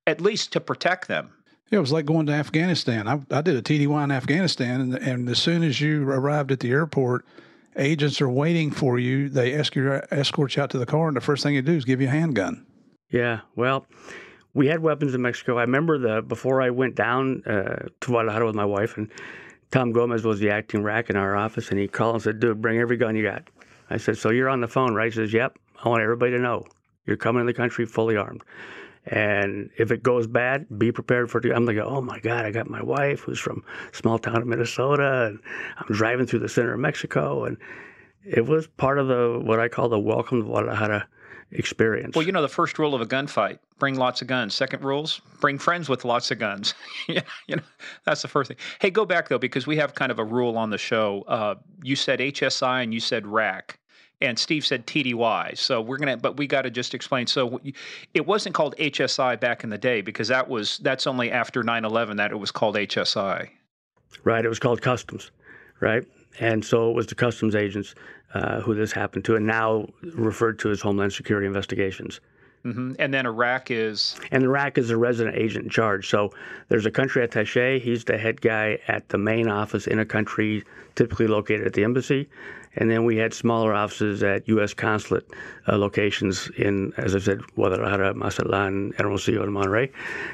at least to protect them. It was like going to Afghanistan. I, I did a TDY in Afghanistan, and, and as soon as you arrived at the airport, agents are waiting for you. They escort, escort you out to the car, and the first thing you do is give you a handgun. Yeah, well, we had weapons in Mexico. I remember the before I went down uh, to Guadalajara with my wife, and Tom Gomez was the acting RAC in our office, and he called and said, "Dude, bring every gun you got." I said, "So you're on the phone, right?" He says, "Yep. I want everybody to know you're coming in the country fully armed." And if it goes bad, be prepared for it. I'm like, oh my God, I got my wife who's from small town of Minnesota, and I'm driving through the center of Mexico, and it was part of the what I call the welcome to Guadalajara experience. Well, you know, the first rule of a gunfight: bring lots of guns. Second rules: bring friends with lots of guns. yeah, you know, that's the first thing. Hey, go back though, because we have kind of a rule on the show. Uh, you said HSI and you said RAC and Steve said TDY. So we're gonna, but we got to just explain. So it wasn't called HSI back in the day because that was that's only after 9/11 that it was called HSI. Right. It was called Customs. Right. And so it was the customs agents uh, who this happened to, and now referred to as Homeland Security Investigations. Mm-hmm. And then a RAC is. And a RAC is a resident agent in charge. So there's a country attache. He's the head guy at the main office in a country typically located at the embassy. And then we had smaller offices at U.S. consulate uh, locations in, as I said, Guadalajara, Mazatlan, Hermosillo, and Monterrey.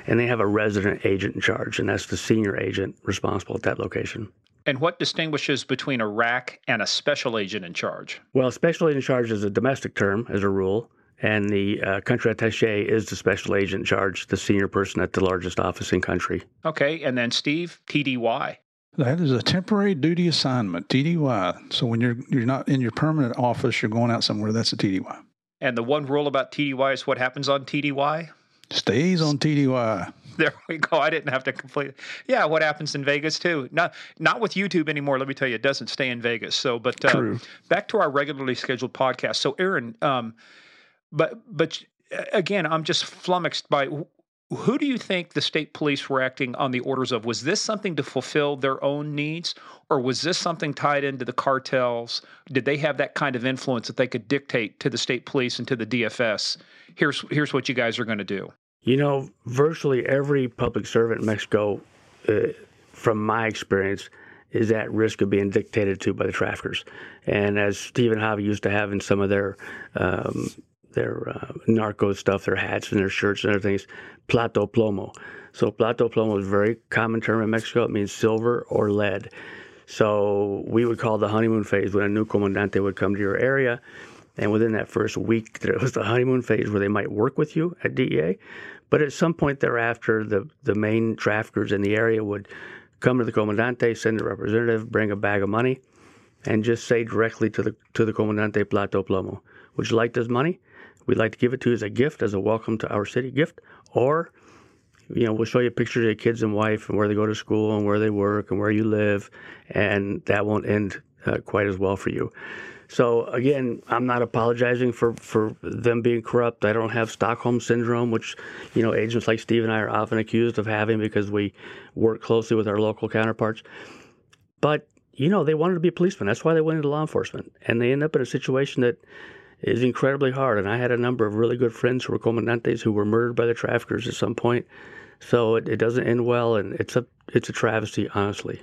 And they have a resident agent in charge, and that's the senior agent responsible at that location. And what distinguishes between a RAC and a special agent in charge? Well, special agent in charge is a domestic term, as a rule, and the uh, country attache is the special agent in charge, the senior person at the largest office in country. Okay, and then Steve, TDY. That is a temporary duty assignment, TDY. So when you're you're not in your permanent office, you're going out somewhere. That's a TDY. And the one rule about TDY is what happens on TDY stays on TDY. There we go. I didn't have to complete. Yeah, what happens in Vegas too? Not not with YouTube anymore. Let me tell you, it doesn't stay in Vegas. So, but uh, back to our regularly scheduled podcast. So, Aaron, um, but but again, I'm just flummoxed by who do you think the state police were acting on the orders of? Was this something to fulfill their own needs, or was this something tied into the cartels? Did they have that kind of influence that they could dictate to the state police and to the DFS? Here's here's what you guys are going to do. You know, virtually every public servant in Mexico, uh, from my experience, is at risk of being dictated to by the traffickers. And as Steve and Javi used to have in some of their um, their uh, narco stuff, their hats and their shirts and other things, plata o plomo. So plata o plomo is a very common term in Mexico. It means silver or lead. So we would call the honeymoon phase when a new comandante would come to your area. And within that first week, there was the honeymoon phase where they might work with you at DEA. But at some point thereafter, the, the main traffickers in the area would come to the comandante, send a representative, bring a bag of money, and just say directly to the to the comandante plata o plomo, would you like this money? We'd like to give it to you as a gift, as a welcome to our city gift, or you know, we'll show you pictures of your kids and wife and where they go to school and where they work and where you live, and that won't end uh, quite as well for you. So again, I'm not apologizing for, for them being corrupt. I don't have Stockholm syndrome, which you know agents like Steve and I are often accused of having because we work closely with our local counterparts. But you know, they wanted to be policemen. That's why they went into law enforcement, and they end up in a situation that is incredibly hard. And I had a number of really good friends who were comandantes who were murdered by the traffickers at some point. So it, it doesn't end well, and it's a it's a travesty, honestly.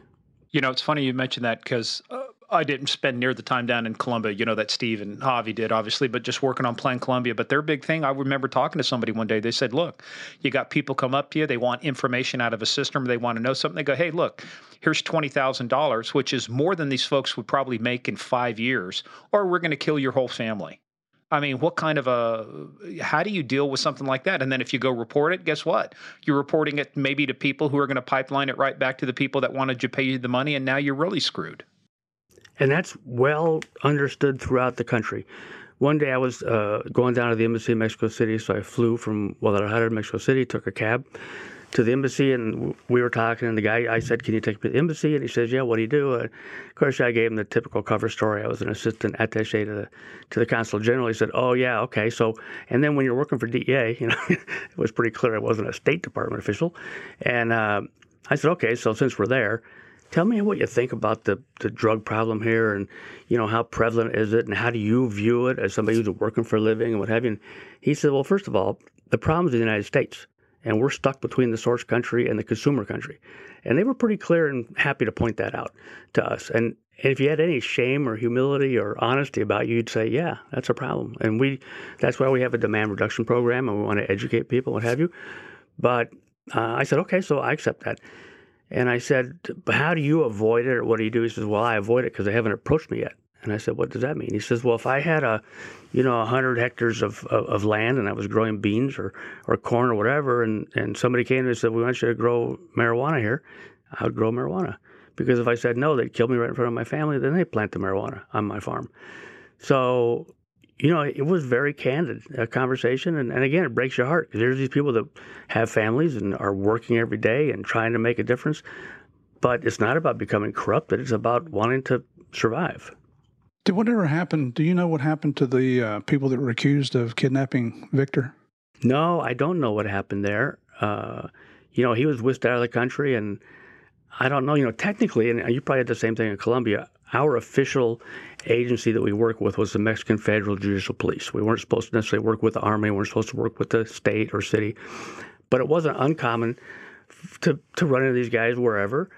You know, it's funny you mentioned that because uh, I didn't spend near the time down in Colombia, you know, that Steve and Javi did, obviously, but just working on Plan Colombia. But their big thing, I remember talking to somebody one day. They said, Look, you got people come up to you, they want information out of a system, they want to know something. They go, Hey, look, here's $20,000, which is more than these folks would probably make in five years, or we're going to kill your whole family. I mean, what kind of a how do you deal with something like that? And then if you go report it, guess what? You're reporting it maybe to people who are going to pipeline it right back to the people that wanted to pay you the money, and now you're really screwed. And that's well understood throughout the country. One day I was uh, going down to the embassy in Mexico City, so I flew from Guadalajara to Mexico City, took a cab to the embassy, and we were talking. And the guy, I said, "Can you take me to the embassy?" And he says, "Yeah." What do you do? And of course, I gave him the typical cover story. I was an assistant attaché to the to the consul general. He said, "Oh yeah, okay." So, and then when you're working for DEA, you know, it was pretty clear I wasn't a State Department official. And uh, I said, "Okay." So since we're there, Tell me what you think about the, the drug problem here and, you know, how prevalent is it and how do you view it as somebody who's working for a living and what have you. And he said, well, first of all, the problem's in the United States and we're stuck between the source country and the consumer country. And they were pretty clear and happy to point that out to us. And, if you had any shame or humility or honesty about you, you'd say, yeah, that's a problem. And we, that's why we have a demand reduction program and we want to educate people, what have you. But uh, I said, okay, so I accept that. And I said, How do you avoid it or what do you do? He says, Well, I avoid it because they haven't approached me yet. And I said, What does that mean? He says, Well, if I had a, you know, 100 hectares of, of, of, land and I was growing beans or, or corn or whatever, and, and somebody came and said, We want you to grow marijuana here, I would grow marijuana. Because if I said no, they'd kill me right in front of my family, then they plant the marijuana on my farm. So you know, it was very candid a conversation, and, and again, it breaks your heart because there's these people that have families and are working every day and trying to make a difference, but it's not about becoming corrupted. It's about wanting to survive. Did whatever happened? Do you know what happened to the uh, people that were accused of kidnapping Victor? No, I don't know what happened there. Uh, you know, he was whisked out of the country, and I don't know. You know, technically, and you probably had the same thing in Colombia. Our official agency that we work with was the Mexican Federal Judicial Police. We weren't supposed to necessarily work with the Army, we weren't supposed to work with the state or city, but it wasn't uncommon to, to run into these guys wherever.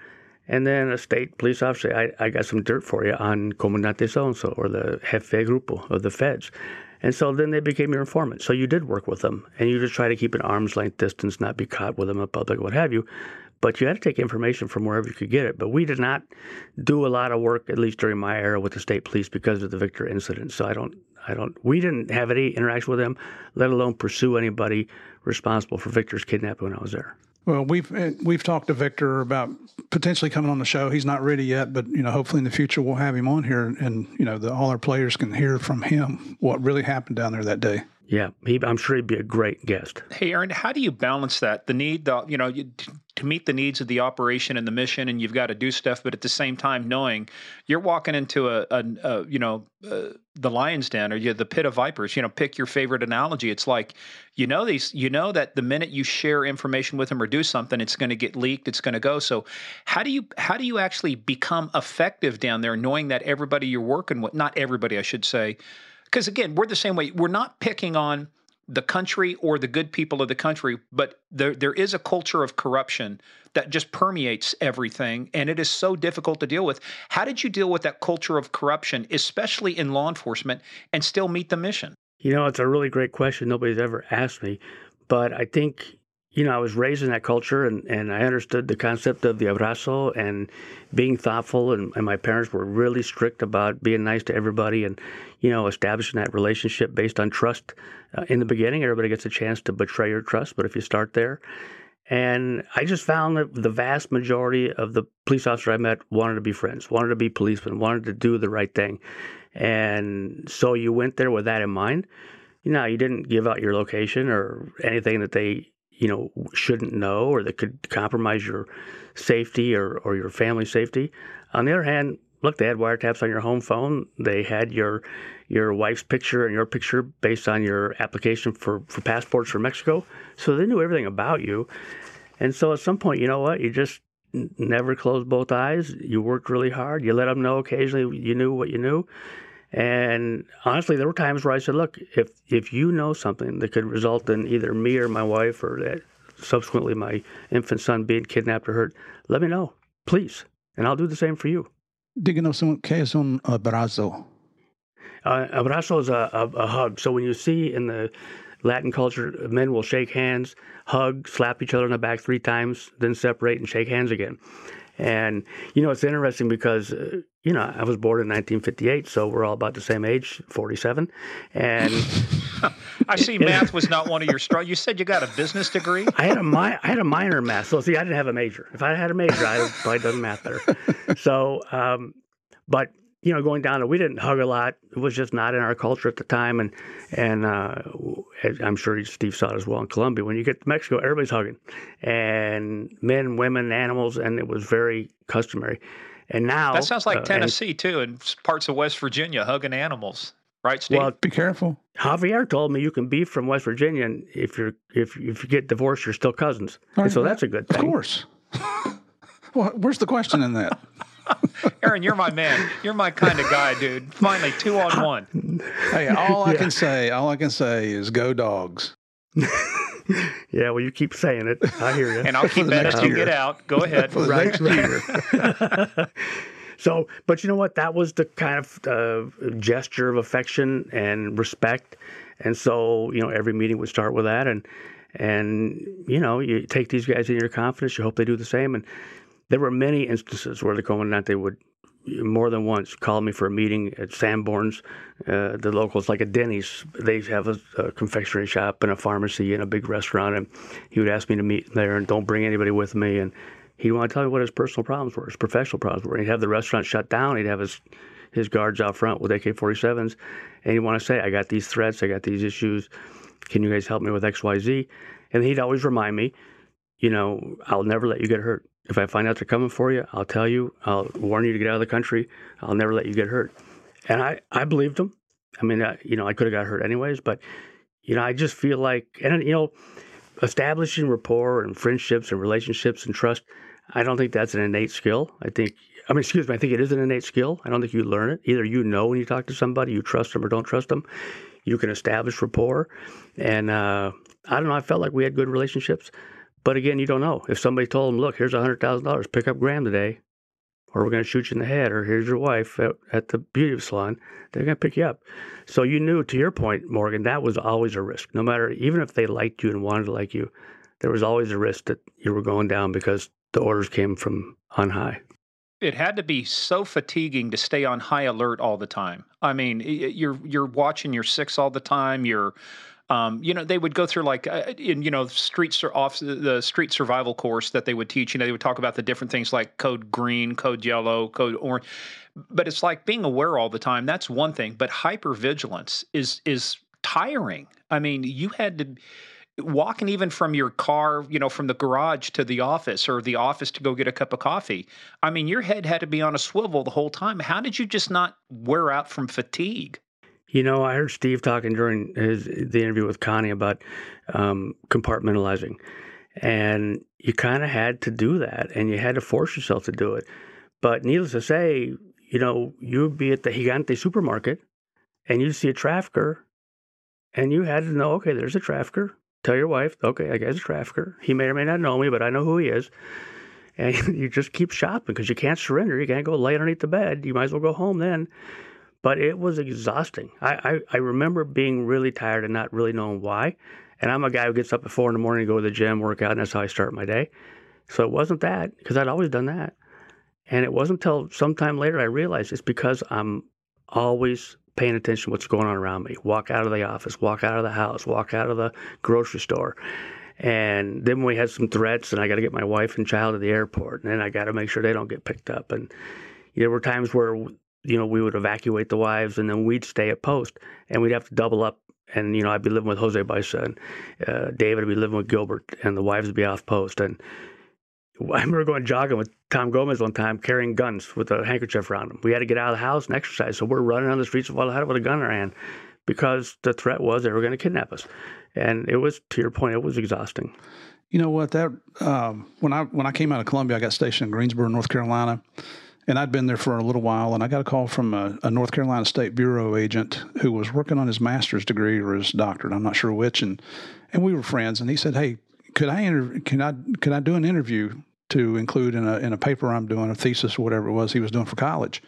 And then a state police officer, I, I got some dirt for you on Comandante so and so or the Jefe Grupo of the feds. And so then they became your informant. So you did work with them and you just try to keep an arm's length distance, not be caught with them in public, what have you but you had to take information from wherever you could get it. But we did not do a lot of work, at least during my era, with the state police because of the Victor incident. So I don't, I don't, we didn't have any interaction with them, let alone pursue anybody responsible for Victor's kidnapping when I was there. Well, we've eh, we've talked to Victor about potentially coming on the show. He's not ready yet, but you know, hopefully in the future we'll have him on here, and you know, the, all our players can hear from him what really happened down there that day. Yeah, he, I'm sure he'd be a great guest. Hey, Aaron, how do you balance that? The need, the, you know, you, to meet the needs of the operation and the mission, and you've got to do stuff, but at the same time, knowing you're walking into a, a, a you know, uh, the lion's den or you the pit of vipers. You know, pick your favorite analogy. It's like, you know, these, you know that the minute you share information with them or do something, it's going to get leaked. It's going to go. So, how do you, how do you actually become effective down there, knowing that everybody you're working with, not everybody, I should say because again, we're the same way. We're not picking on the country or the good people of the country, but there there is a culture of corruption that just permeates everything, and it is so difficult to deal with. How did you deal with that culture of corruption, especially in law enforcement, and still meet the mission? You know, it's a really great question. Nobody's ever asked me, but I think you know, I was raised in that culture and, and I understood the concept of the abrazo and being thoughtful. And, and my parents were really strict about being nice to everybody and, you know, establishing that relationship based on trust. Uh, in the beginning, everybody gets a chance to betray your trust, but if you start there, and I just found that the vast majority of the police officer I met wanted to be friends, wanted to be policemen, wanted to do the right thing. And so you went there with that in mind. You know, you didn't give out your location or anything that they you know shouldn't know or that could compromise your safety or, or your family safety. On the other hand, look, they had wiretaps on your home phone. They had your your wife's picture and your picture based on your application for, for passports for Mexico. So they knew everything about you. And so at some point, you know what? You just never closed both eyes. You worked really hard. You let them know occasionally you knew what you knew. And honestly, there were times where I said, "Look, if if you know something that could result in either me or my wife or that subsequently my infant son being kidnapped or hurt, let me know, please, and I'll do the same for you." Díganos qué es un abrazo. Uh, abrazo is a, a, a hug. So when you see in the Latin culture, men will shake hands, hug, slap each other on the back three times, then separate and shake hands again. And you know, it's interesting because uh, you know I was born in 1958, so we're all about the same age, 47. And I see math was not one of your strong. You said you got a business degree. I had a mi- I had a minor in math, so see, I didn't have a major. If I had a major, I'd have probably done math better. So, um, but you know, going down there, we didn't hug a lot. It was just not in our culture at the time, and and uh, I'm sure Steve saw it as well in Colombia. When you get to Mexico, everybody's hugging, and men, women, animals, and it was very customary. And now that sounds like uh, Tennessee and, too, and parts of West Virginia hugging animals, right, Steve? Well, be careful. Javier told me you can be from West Virginia, and if you're if if you get divorced, you're still cousins. Right, so that's a good thing. Of course. well, where's the question in that? Aaron, you're my man. You're my kind of guy, dude. Finally, two on one. Hey, all I can say, all I can say is go dogs. yeah, well, you keep saying it. I hear you. And I'll keep that as you get out. Go ahead. right, right. so, but you know what? That was the kind of uh, gesture of affection and respect. And so, you know, every meeting would start with that. And, and you know, you take these guys in your confidence. You hope they do the same. And there were many instances where the commandant would more than once call me for a meeting at Sanborn's, uh, the locals, like a Denny's. They have a, a, confectionery shop and a pharmacy and a big restaurant, and he would ask me to meet there and don't bring anybody with me. And he'd want to tell me what his personal problems were, his professional problems were. He'd have the restaurant shut down. He'd have his his guards out front with AK-47s, and he'd want to say, "I got these threats. I got these issues. Can you guys help me with X, Y, Z?" And he'd always remind me, you know, I'll never let you get hurt. If I find out they're coming for you, I'll tell you. I'll warn you to get out of the country. I'll never let you get hurt. And I, I believed him. I mean, I, you know, I could have got hurt anyways, but you know, I just feel like, and you know, establishing rapport and friendships and relationships and trust. I don't think that's an innate skill. I think, I mean, excuse me, I think it is an innate skill. I don't think you learn it. Either you know when you talk to somebody, you trust them or don't trust them. You can establish rapport, and uh, I don't know. I felt like we had good relationships. But again, you don't know. If somebody told them, look, here's $100,000, pick up Graham today, or we're going to shoot you in the head, or here's your wife at, at the beauty salon, they're going to pick you up. So you knew, to your point, Morgan, that was always a risk. No matter, even if they liked you and wanted to like you, there was always a risk that you were going down because the orders came from on high. It had to be so fatiguing to stay on high alert all the time. I mean, you're you're watching your six all the time. You're um, you know, they would go through like uh, in you know streets off the street survival course that they would teach. You know, they would talk about the different things like code green, code yellow, code orange. But it's like being aware all the time. That's one thing. But hypervigilance is is tiring. I mean, you had to walking even from your car, you know, from the garage to the office or the office to go get a cup of coffee. I mean, your head had to be on a swivel the whole time. How did you just not wear out from fatigue? You know, I heard Steve talking during his the interview with Connie about um, compartmentalizing, and you kind of had to do that, and you had to force yourself to do it. But needless to say, you know, you'd be at the Gigante supermarket, and you'd see a trafficker, and you had to know, okay, there's a trafficker. Tell your wife, okay, I guy's a trafficker. He may or may not know me, but I know who he is. And you just keep shopping because you can't surrender. You can't go lay underneath the bed. You might as well go home then but it was exhausting. I, I, I, remember being really tired and not really knowing why. And I'm a guy who gets up at four in the morning to go to the gym, work out, and that's how I start my day. So it wasn't that because I'd always done that. And it wasn't until sometime later I realized it's because I'm always paying attention to what's going on around me. Walk out of the office, walk out of the house, walk out of the grocery store. And then we had some threats, and I got to get my wife and child to the airport, and then I got to make sure they don't get picked up. And there were times where you know, we would evacuate the wives and then we'd stay at post and we'd have to double up. And, you know, I'd be living with Jose Baisa and uh, David would be living with Gilbert and the wives would be off post. And I remember going jogging with Tom Gomez one time carrying guns with a handkerchief around them. We had to get out of the house and exercise. So we're running on the streets of Guadalajara with a gun in our hand because the threat was they were going to kidnap us. And it was, to your point, it was exhausting. You know what? That um, when I when I came out of Colombia, I got stationed in Greensboro, North Carolina, and I'd been there for a little while, and I got a call from a, a, North Carolina State Bureau agent who was working on his master's degree or his doctorate, I'm not sure which, and and we were friends. And he said, "Hey, could I inter- can I can I do an interview to include in a in a paper I'm doing, a thesis or whatever it was he was doing for college?"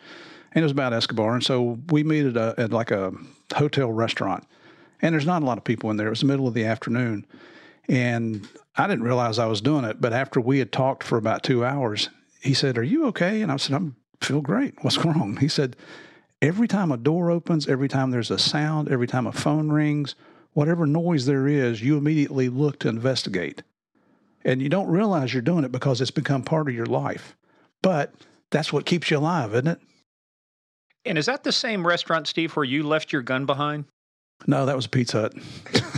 And it was about Escobar, and so we meet at, a, at like a hotel restaurant, and there's not a lot of people in there. It was the middle of the afternoon, and I didn't realize I was doing it. But after we had talked for about two hours, he said, Are you okay? And I said, I'm feel great. What's wrong? He said, Every time a door opens, every time there's a sound, every time a phone rings, whatever noise there is, you immediately look to investigate. And you don't realize you're doing it because it's become part of your life. But that's what keeps you alive, isn't it? And is that the same restaurant, Steve, where you left your gun behind? No, that was Pizza Hut.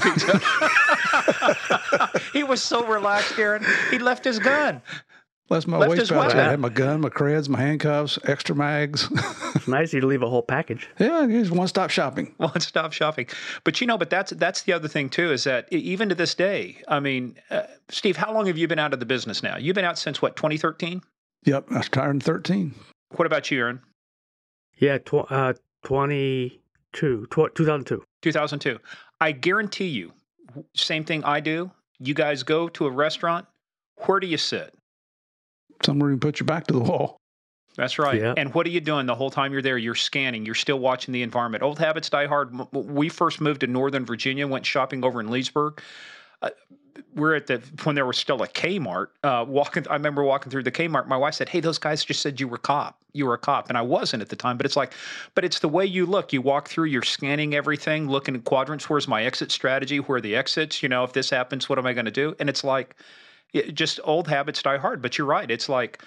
Pizza. he was so relaxed, Aaron. He left his gun. Left my left waist belt. I had my gun, my creds, my handcuffs, extra mags. it's nice you to leave a whole package. Yeah, it's one stop shopping. One stop shopping. But you know, but that's that's the other thing too is that even to this day, I mean, uh, Steve, how long have you been out of the business now? You've been out since what, 2013? Yep, I started in 13. What about you, Aaron? Yeah, tw- uh, 22, tw- 2002. 2002. I guarantee you, same thing I do. You guys go to a restaurant. Where do you sit? Somewhere you put your back to the wall. That's right. Yeah. And what are you doing the whole time you're there? You're scanning. You're still watching the environment. Old habits die hard. We first moved to Northern Virginia, went shopping over in Leesburg. Uh, we're at the when there was still a Kmart. Uh, walking, I remember walking through the Kmart. My wife said, "Hey, those guys just said you were cop. You were a cop," and I wasn't at the time. But it's like, but it's the way you look. You walk through. You're scanning everything, looking at quadrants. Where's my exit strategy? Where are the exits? You know, if this happens, what am I going to do? And it's like just old habits die hard. But you're right. It's like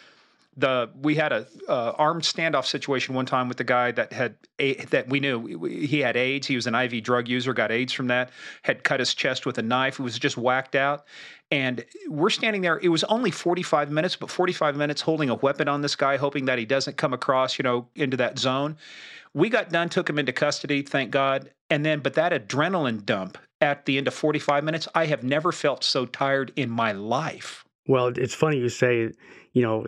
the we had a uh, armed standoff situation one time with the guy that had a, that we knew he had AIDS. He was an IV drug user, got AIDS from that. Had cut his chest with a knife. It was just whacked out. And we're standing there. It was only 45 minutes, but 45 minutes holding a weapon on this guy, hoping that he doesn't come across, you know, into that zone. We got done, took him into custody, thank God. And then, but that adrenaline dump at the end of 45 minutes, I have never felt so tired in my life. Well, it's funny you say, you know,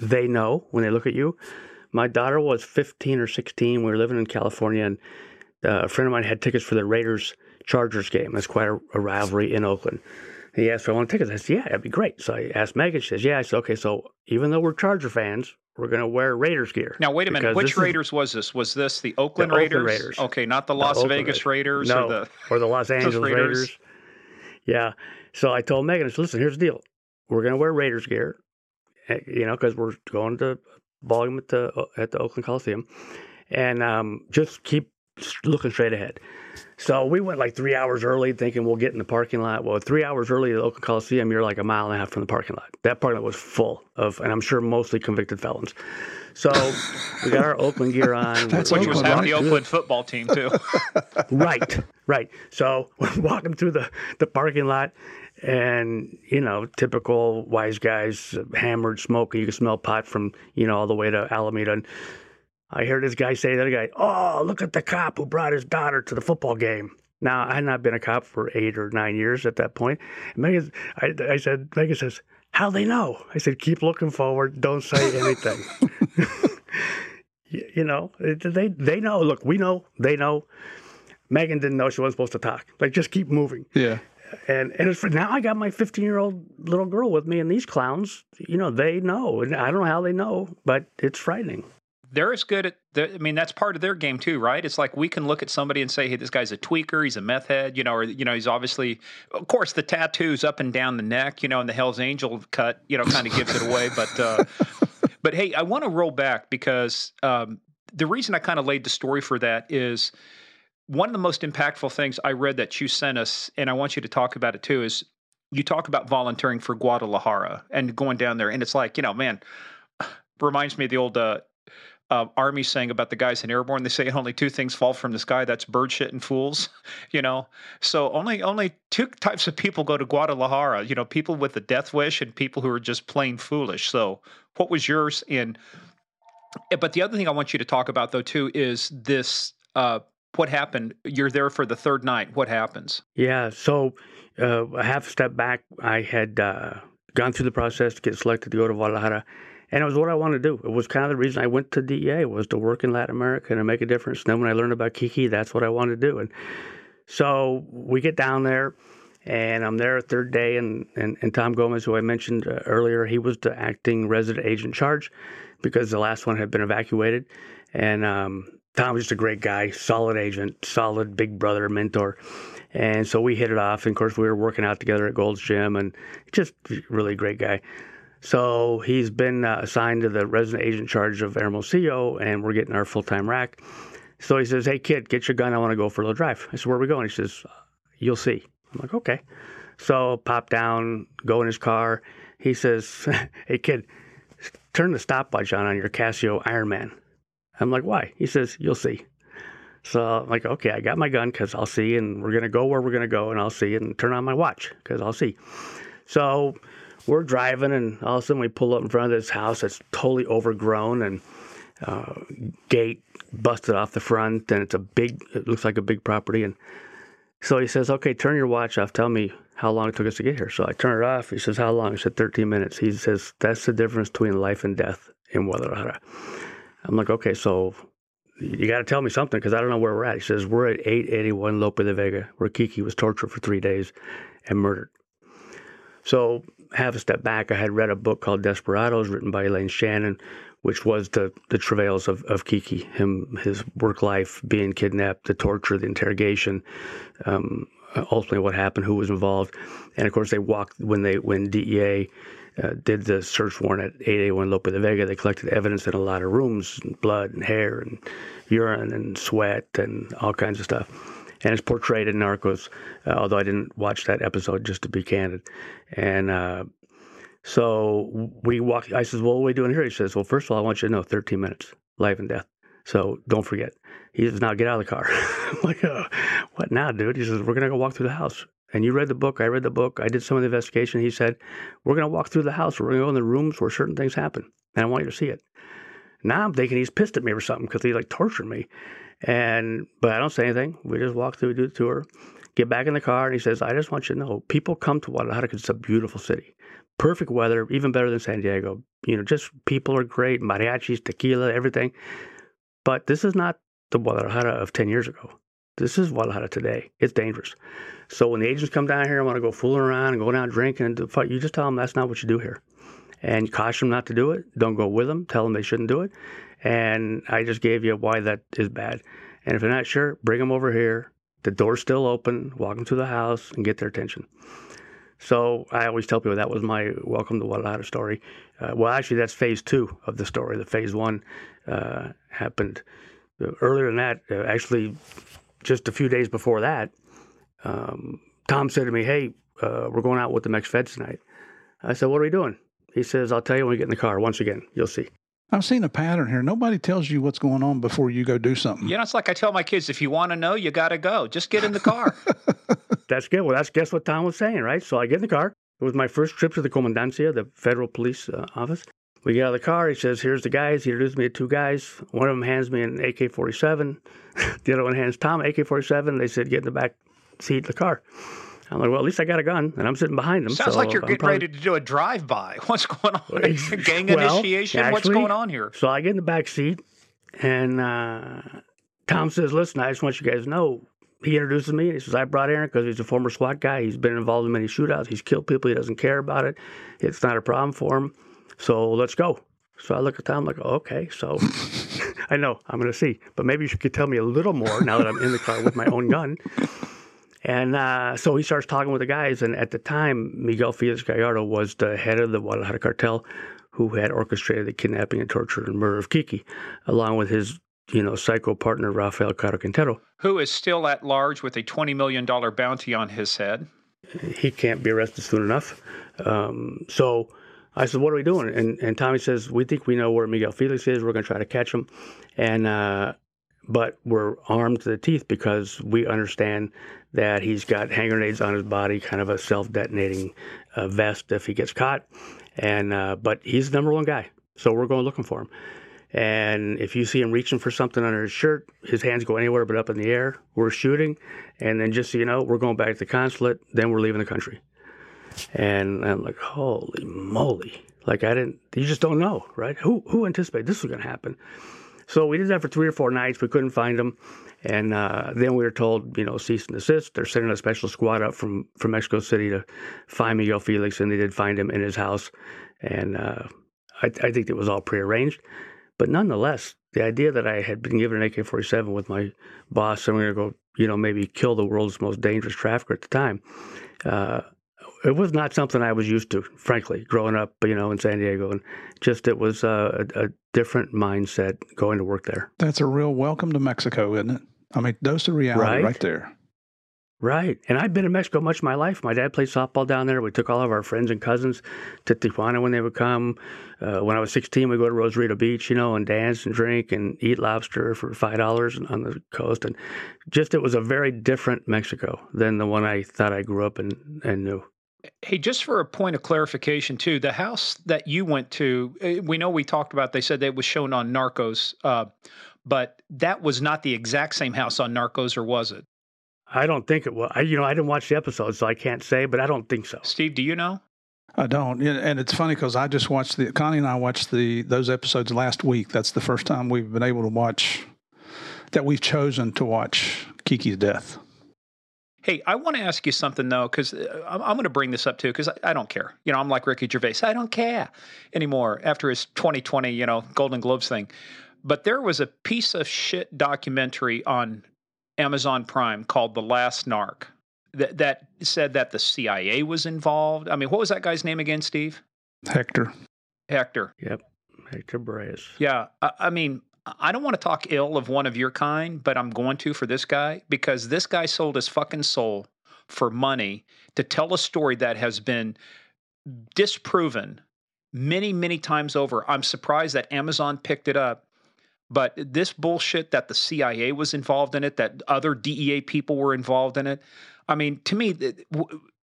they know when they look at you. My daughter was 15 or 16. We were living in California, and uh, a friend of mine had tickets for the Raiders Chargers game. That's quite a, a rivalry in Oakland. He asked if I want tickets. I said, yeah, that'd be great. So I asked Megan. She says, yeah. I said, okay, so even though we're Charger fans, we're going to wear Raiders gear. Now, wait a minute. Which Raiders is, was this? Was this the Oakland, the Raiders? Oakland Raiders? Okay, not the Las the Vegas Raiders, no, or the or the Los Angeles Raiders. Raiders. Yeah. So I told Megan, I said, listen, here's the deal. We're going to wear Raiders gear, eh, you know, because we're going to volume at the at the Oakland Coliseum, and um, just keep looking straight ahead. So we went like three hours early, thinking we'll get in the parking lot. Well, three hours early to the Oakland Coliseum, you're like a mile and a half from the parking lot. That parking lot was full of, and I'm sure mostly convicted felons. So we got our Oakland gear on. That's which was half the Oakland football team too. right, right. So we're walking through the the parking lot, and you know, typical wise guys, hammered, smoking. You can smell pot from you know all the way to Alameda. And I heard this guy say to the other guy, "Oh, look at the cop who brought his daughter to the football game." Now I had not been a cop for eight or nine years at that point. Megan, I, I said, Megan says, "How they know?" I said, "Keep looking forward. Don't say anything." you know, they they know. Look, we know. They know. Megan didn't know she wasn't supposed to talk. Like, just keep moving. Yeah. And and it's for, now I got my 15 year old little girl with me, and these clowns, you know, they know, and I don't know how they know, but it's frightening they're as good at the, I mean, that's part of their game too, right? It's like we can look at somebody and say, hey, this guy's a tweaker, he's a meth head, you know, or, you know, he's obviously, of course, the tattoos up and down the neck, you know, and the Hell's Angel cut, you know, kind of gives it away. But, uh, but hey, I want to roll back because um, the reason I kind of laid the story for that is one of the most impactful things I read that you sent us, and I want you to talk about it too, is you talk about volunteering for Guadalajara and going down there. And it's like, you know, man, reminds me of the old uh, uh, Army saying about the guys in airborne. They say only two things fall from the sky. That's bird shit and fools. You know, so only only two types of people go to Guadalajara. You know, people with a death wish and people who are just plain foolish. So, what was yours? In eh, but the other thing I want you to talk about though too is this. Uh, what happened? You're there for the third night. What happens? Yeah. So uh, a half step back, I had uh, gone through the process to get selected to go to Guadalajara and it was what I wanted to do. It was kind of the reason I went to DEA was to work in Latin America and make a difference. And then when I learned about Kiki, that's what I wanted to do. And so we get down there, and I'm there third day, and, and, and Tom Gomez, who I mentioned uh, earlier, he was the acting resident agent charge because the last one had been evacuated. And um, Tom was just a great guy, solid agent, solid big brother, mentor. And so we hit it off. And of course, we were working out together at Gold's Gym and just really great guy. So he's been uh, assigned to the resident agent charge of Hermosillo, and we're getting our full time RAC. So he says, Hey, kid, get your gun. I want to go for a little drive. I said, Where are we going? He says, You'll see. I'm like, Okay. So pop down, go in his car. He says, Hey, kid, turn the stopwatch on on your Casio Ironman. I'm like, Why? He says, You'll see. So I'm like, okay, I got my gun because I'll see, and we're gonna go where we're gonna go, and I'll see, and turn on my watch because I'll see. So we're driving, and all of a sudden we pull up in front of this house that's totally overgrown and uh, gate busted off the front, and it's a big. It looks like a big property, and so he says, "Okay, turn your watch off. Tell me how long it took us to get here." So I turn it off. He says, "How long?" I said, "13 minutes." He says, "That's the difference between life and death in Guadalajara." I'm like, "Okay, so." You got to tell me something because I don't know where we're at. He says, We're at 881 Lope de Vega, where Kiki was tortured for three days and murdered. So, have a step back. I had read a book called Desperados, written by Elaine Shannon, which was the the travails of, of Kiki, him his work life, being kidnapped, the torture, the interrogation, um, ultimately what happened, who was involved, and of course they walked when they when DEA. Uh, did the search warrant at 881 Lope de Vega. They collected evidence in a lot of rooms, and blood and hair and urine and sweat and all kinds of stuff and it's portrayed in Narcos, uh, although I didn't watch that episode just to be candid. And uh, so we walk. I says, "Well, what are we doing here?" He says, "Well, first of all, I want you to know, 13 minutes, life and death. So don't forget." He says, "Now get out of the car." I'm like, oh, "What now, dude?" He says, "We're gonna go walk through the house." And you read the book. I read the book. I did some of the investigation. He said, "We're gonna walk through the house. We're gonna go in the rooms where certain things happen, and I want you to see it." Now I'm thinking he's pissed at me or something because he like tortured me. And but I don't say anything. We just walk through, do the tour, get back in the car, and he says, "I just want you to know, people come to Guadalajara because it's a beautiful city, perfect weather, even better than San Diego. You know, just people are great, mariachis, tequila, everything. But this is not the Guadalajara of ten years ago. This is Guadalajara today. It's dangerous. So when the agents come down here and want to go fooling around and go down drinking and fight, you just tell them that's not what you do here, and caution them not to do it. Don't go with them. Tell them they shouldn't do it, and I just gave you why that is bad. And if you're not sure, bring them over here. The door's still open. Walk them to the house and get their attention. So I always tell people that was my welcome to Guadalajara story. Uh, well, actually, that's phase two of the story. The phase one uh, happened earlier than that. Uh, actually, just a few days before that, um, Tom said to me, "Hey, uh, we're going out with the Mex Feds tonight." I said, "What are we doing?" He says, "I'll tell you when we get in the car. Once again, you'll see." I've seen a pattern here. Nobody tells you what's going on before you go do something. You know, it's like I tell my kids: if you want to know, you got to go. Just get in the car. that's good. Well, that's guess what Tom was saying, right? So I get in the car. It was my first trip to the Comandancia, the federal police uh, office. We get out of the car. He says, "Here's the guys." He introduced me to two guys. One of them hands me an AK-47. the other one hands Tom an AK-47. They said, "Get in the back seat of the car." I'm like, well, at least I got a gun, and I'm sitting behind them. Sounds so like you're getting probably... ready to do a drive-by. What's going on? Gang well, initiation? Actually, What's going on here? So I get in the back seat, and uh, Tom says, "Listen, I just want you guys to know." He introduces me. And he says, "I brought Aaron because he's a former SWAT guy. He's been involved in many shootouts. He's killed people. He doesn't care about it. It's not a problem for him. So let's go." So I look at Tom like, "Okay." So I know I'm going to see, but maybe you could tell me a little more now that I'm in the car with my own gun. And uh, so he starts talking with the guys. And at the time, Miguel Felix Gallardo was the head of the Guadalajara cartel who had orchestrated the kidnapping and torture and murder of Kiki, along with his you know, psycho partner Rafael Caro Quintero. Who is still at large with a $20 million bounty on his head. He can't be arrested soon enough. Um, so I said, What are we doing? And, and Tommy says, We think we know where Miguel Felix is. We're going to try to catch him. And uh, but we're armed to the teeth because we understand that he's got hand grenades on his body, kind of a self-detonating uh, vest if he gets caught. And uh, but he's the number one guy, so we're going looking for him. And if you see him reaching for something under his shirt, his hands go anywhere but up in the air. We're shooting, and then just so you know, we're going back to the consulate. Then we're leaving the country. And I'm like, holy moly! Like I didn't. You just don't know, right? Who who anticipated this was going to happen? So we did that for three or four nights. We couldn't find him, and uh, then we were told, you know, cease and desist. They're sending a special squad up from from Mexico City to find Miguel Felix, and they did find him in his house. And uh, I, I think it was all prearranged, but nonetheless, the idea that I had been given an AK-47 with my boss, and we were going to go, you know, maybe kill the world's most dangerous trafficker at the time. Uh, it was not something I was used to, frankly, growing up, you know, in San Diego, and just it was uh, a, a, different mindset going to work there. That's a real welcome to Mexico, isn't it? I mean, dose of reality right, right there. Right. And I've been in Mexico much of my life. My dad played softball down there. We took all of our friends and cousins to Tijuana when they would come. Uh, when I was 16, we'd go to Rosarito Beach, you know, and dance and drink and eat lobster for $5 on the coast. And just it was a very different Mexico than the one I thought I grew up in and knew. Hey, just for a point of clarification, too, the house that you went to, eh, we know we talked about, they said it was shown on Narcos, uh, but that was not the exact same house on Narcos, or was it? I don't think it was. I, you know, I didn't watch the episode, so I can't say, but I don't think so. Steve, do you know? I don't, and it's funny because I just watched the Connie and I watched the those episodes last week. That's the first time we've been able to watch that we've chosen to watch Kiki's death. Hey, I want to ask you something though, because uh, I'm, I'm going to bring this up too, because I, I, don't care. You know, I'm like Ricky Gervais. I don't care anymore after his 2020, you know, Golden Globes thing. But there was a piece of shit documentary on Amazon Prime called The Last Narc that, that said that the CIA was involved. I mean, what was that guy's name again, Steve? Hector. Hector. Yep. Hector Berrellez. Yeah. I, I mean, I don't want to talk ill of one of your kind, but I'm going to for this guy because this guy sold his fucking soul for money to tell a story that has been disproven many, many times over. I'm surprised that Amazon picked it up but this bullshit that the CIA was involved in it, that other DEA people were involved in it, I mean, to me,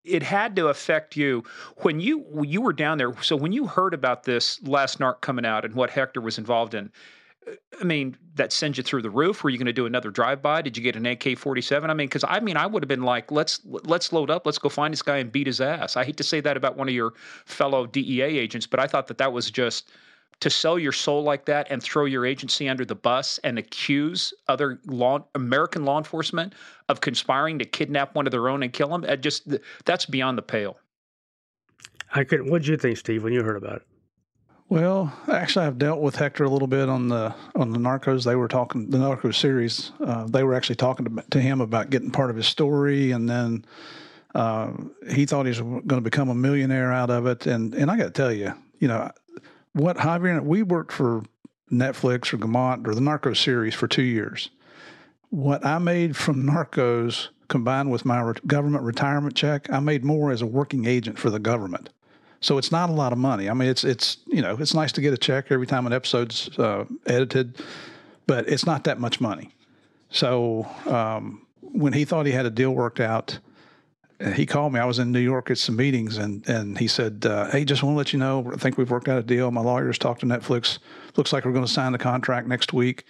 it had to affect you when you you were down there. So when you heard about this last narc coming out and what Hector was involved in, I mean, that sends you through the roof. Were you going to do another drive-by? Did you get an AK-47? I mean, because I mean, I would have been like, let's let's load up, let's go find this guy and beat his ass. I hate to say that about one of your fellow DEA agents, but I thought that that was just to sell your soul like that and throw your agency under the bus and accuse other law American law enforcement of conspiring to kidnap one of their own and kill them, just that's beyond the pale. I could. What did you think, Steve, when you heard about it? Well, actually, I've dealt with Hector a little bit on the on the Narcos. They were talking the Narcos series. Uh, they were actually talking to, to, him about getting part of his story, and then uh, he thought he was going to become a millionaire out of it. And and I got to tell you, you know, what Javier, we worked for Netflix or Gaumont or the Narcos series for two years. What I made from Narcos combined with my re- government retirement check, I made more as a working agent for the government. So it's not a lot of money. I mean, it's it's you know it's nice to get a check every time an episode's uh, edited, but it's not that much money. So um, when he thought he had a deal worked out, he called me. I was in New York at some meetings, and and he said, uh, "Hey, just want to let you know, I think we've worked out a deal. My lawyers talked to Netflix. Looks like we're going to sign the contract next week."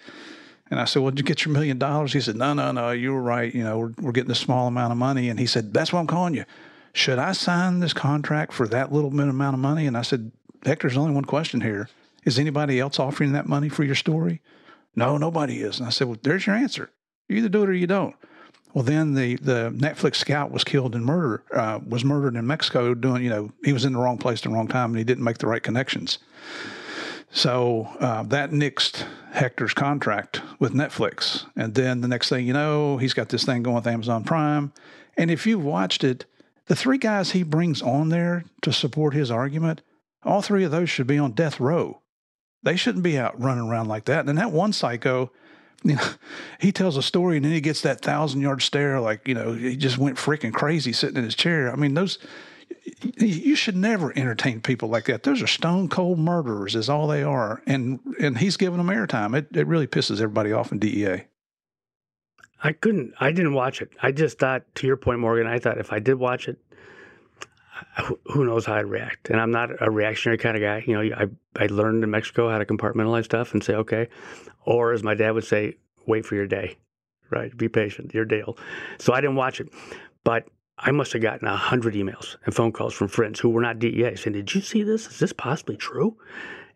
And I said, "Well, did you get your million dollars?" He said, "No, no, no. You were right. You know, we're we're getting a small amount of money." And he said, "That's why I'm calling you. Should I sign this contract for that little bit amount of money?" And I said, Hector, there's only one question here. Is anybody else offering that money for your story?" No, nobody is. And I said, "Well, there's your answer. You either do it or you don't." Well, then the, the Netflix scout was killed in murder, uh, was murdered in Mexico doing, you know, he was in the wrong place at the wrong time and he didn't make the right connections. So uh, that nixed Hector's contract with Netflix. And then the next thing you know, he's got this thing going with Amazon Prime. And if you've watched it, the three guys he brings on there to support his argument, all three of those should be on death row. They shouldn't be out running around like that. And that one psycho, you know, he tells a story and then he gets that thousand yard stare, like, you know, he just went freaking crazy sitting in his chair. I mean, those, you should never entertain people like that. Those are stone cold murderers, is all they are. And and he's giving them airtime. It, it really pisses everybody off in DEA. I couldn't, I didn't watch it. I just thought, to your point, Morgan, I thought if I did watch it, who knows how I'd react. And I'm not a reactionary kind of guy. You know, I, I learned in Mexico how to compartmentalize stuff and say, okay, or as my dad would say, wait for your day, right? Be patient, your deal. So I didn't watch it. But I must have gotten a hundred emails and phone calls from friends who were not DEA saying, "Did you see this? Is this possibly true?"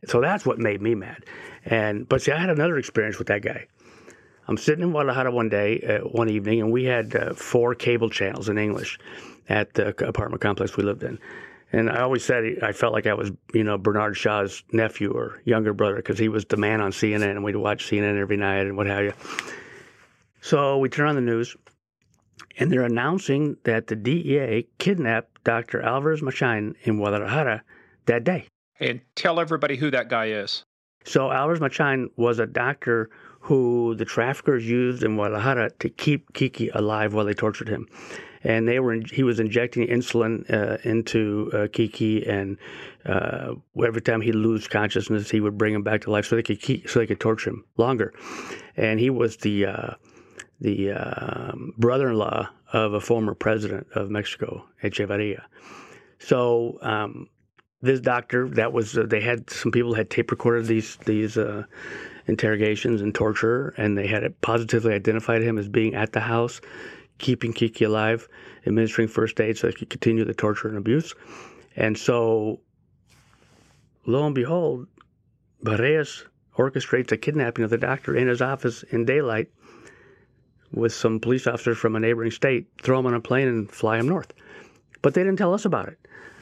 So that's what made me mad. And but see, I had another experience with that guy. I'm sitting in Guadalajara one day, uh, one evening, and we had uh, four cable channels in English at the apartment complex we lived in. And I always said I felt like I was, you know, Bernard Shaw's nephew or younger brother because he was the man on CNN, and we'd watch CNN every night and what have you. So we turn on the news, and they're announcing that the DEA kidnapped Dr. Alvarez Machain in Guadalajara that day. And tell everybody who that guy is. So Alvarez Machain was a doctor who the traffickers used in Guadalajara to keep Kiki alive while they tortured him. And they were he was injecting insulin uh, into uh, Kiki, and uh, every time he'd lose consciousness, he would bring him back to life so they could keep, so they could torture him longer. And he was the uh, the um, brother-in-law of a former president of Mexico, Echeverria. So um, this doctor, that was uh, they had some people had tape recorded these these uh, interrogations and torture, and they had positively identified him as being at the house, keeping Kiki alive, administering first aid so they could continue the torture and abuse. And so, lo and behold, Berrellez orchestrates a kidnapping of the doctor in his office in daylight with some police officers from a neighboring state, throw him on a plane and fly him north. But they didn't tell us about it.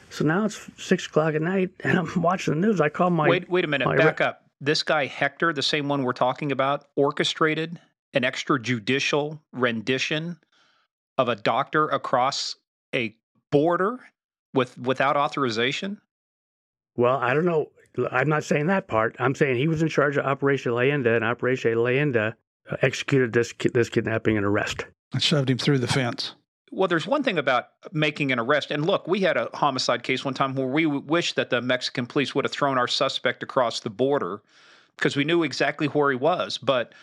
So now it's six o'clock at night, and I'm watching the news. I call my wait. Wait a minute. Back re- up. This guy Hector, the same one we're talking about, orchestrated an extrajudicial rendition of a doctor across a border with without authorization. Well, I don't know. I'm not saying that part. I'm saying he was in charge of Operation Leyenda, and Operation Leyenda executed this this kidnapping and arrest. And shoved him through the fence. Well, there's one thing about making an arrest. And look, we had a homicide case one time where we wish that the Mexican police would have thrown our suspect across the border because we knew exactly where he was. But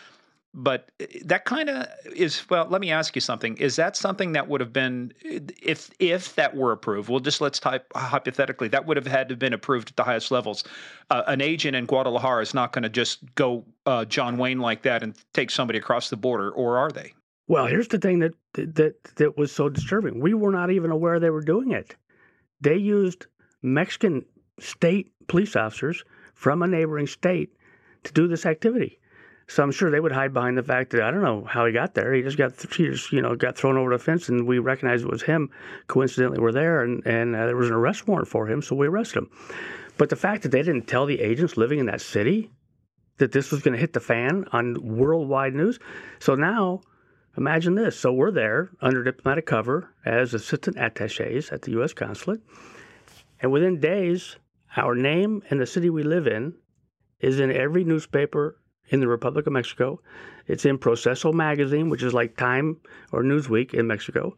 but that kind of is well let me ask you something is that something that would have been if if that were approved well just let's type hypothetically that would have had to have been approved at the highest levels uh, an agent in guadalajara is not going to just go uh, john wayne like that and take somebody across the border or are they well, here's the thing that that that was so disturbing. We were not even aware they were doing it. They used Mexican state police officers from a neighboring state to do this activity. So I'm sure they would hide behind the fact that I don't know how he got there. He just got he just you know got thrown over the fence, and we recognized it was him. Coincidentally, we're there, and and uh, there was an arrest warrant for him, so we arrested him. But the fact that they didn't tell the agents living in that city that this was going to hit the fan on worldwide news. So now Imagine this. So we're there under diplomatic cover as assistant attaches at the U.S. consulate. And within days, our name and the city we live in is in every newspaper in the Republic of Mexico. It's in Proceso magazine, which is like Time or Newsweek in Mexico.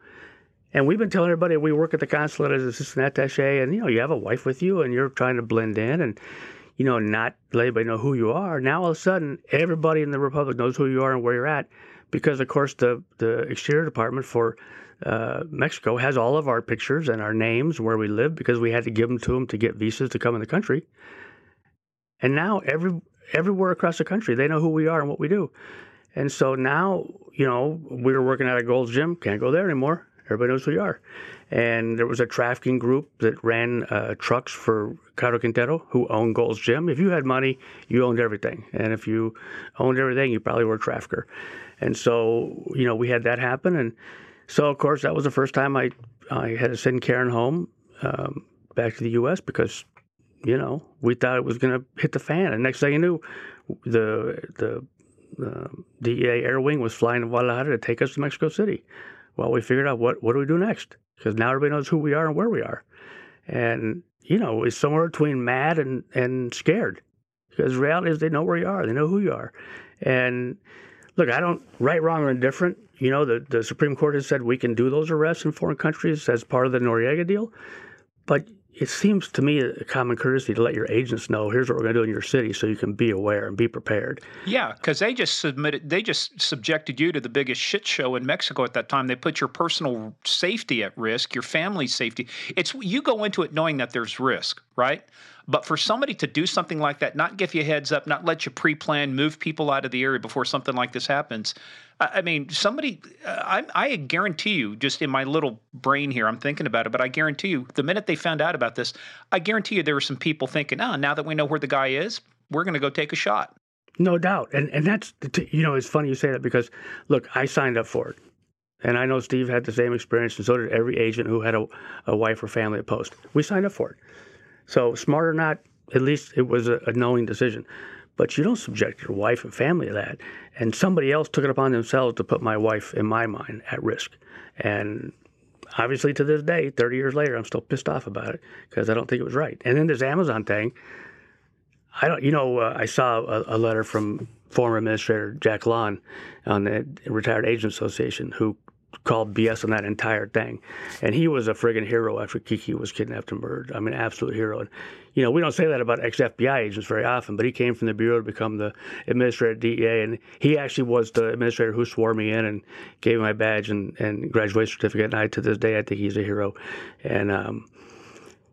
And we've been telling everybody we work at the consulate as assistant attache, and you know, you have a wife with you and you're trying to blend in and you know, not let anybody know who you are. Now all of a sudden everybody in the Republic knows who you are and where you're at because of course the the Exterior Department for uh, Mexico has all of our pictures and our names where we live because we had to give them to them to get visas to come in the country. And now every everywhere across the country they know who we are and what we do. And so now, you know, we were working at a Gold's Gym, can't go there anymore. Everybody knows who you are. And there was a trafficking group that ran uh, trucks for Caro Quintero, who owned Gold's Gym. If you had money, you owned everything. And if you owned everything, you probably were a trafficker. And so, you know, we had that happen. And so, of course, that was the first time I, I had to send Karen home um, back to the U.S. because, you know, we thought it was going to hit the fan. And next thing you knew, the, the, the DEA Air Wing was flying to Guadalajara to take us to Mexico City. Well, we figured out what, what do we do next? Because now everybody knows who we are and where we are. And, you know, it's somewhere between mad and, and scared. Because reality is they know where you are, they know who you are. And look, I don't right, wrong, or indifferent. You know, the, the Supreme Court has said we can do those arrests in foreign countries as part of the Noriega deal. But it seems to me a common courtesy to let your agents know here's what we're going to do in your city so you can be aware and be prepared. Yeah, because they just submitted, they just subjected you to the biggest shit show in Mexico at that time. They put your personal safety at risk, your family's safety. It's you go into it knowing that there's risk, right? But for somebody to do something like that, not give you heads up, not let you pre-plan, move people out of the area before something like this happens. I mean, somebody, I, I guarantee you, just in my little brain here, I'm thinking about it, but I guarantee you, the minute they found out about this, I guarantee you there were some people thinking, oh, now that we know where the guy is, we're going to go take a shot. No doubt. And and that's, you know, it's funny you say that because, look, I signed up for it. And I know Steve had the same experience, and so did every agent who had a, a wife or family at post. We signed up for it. So, smart or not, at least it was a, a knowing decision. But you don't subject your wife and family to that. And somebody else took it upon themselves to put my wife, in my mind, at risk. And obviously, to this day, 30 years later, I'm still pissed off about it because I don't think it was right. And then this Amazon thing, I don't, you know, uh, I saw a, a, letter from former administrator Jack Lawn on the Retired Agent Association who called BS on that entire thing. And he was a friggin' hero after Kiki was kidnapped and murdered. I mean, absolute hero. And, you know, we don't say that about ex FBI agents very often, but he came from the Bureau to become the administrator at DEA. And he actually was the administrator who swore me in and gave me my badge and, and graduation certificate. And I, to this day, I think he's a hero. And um,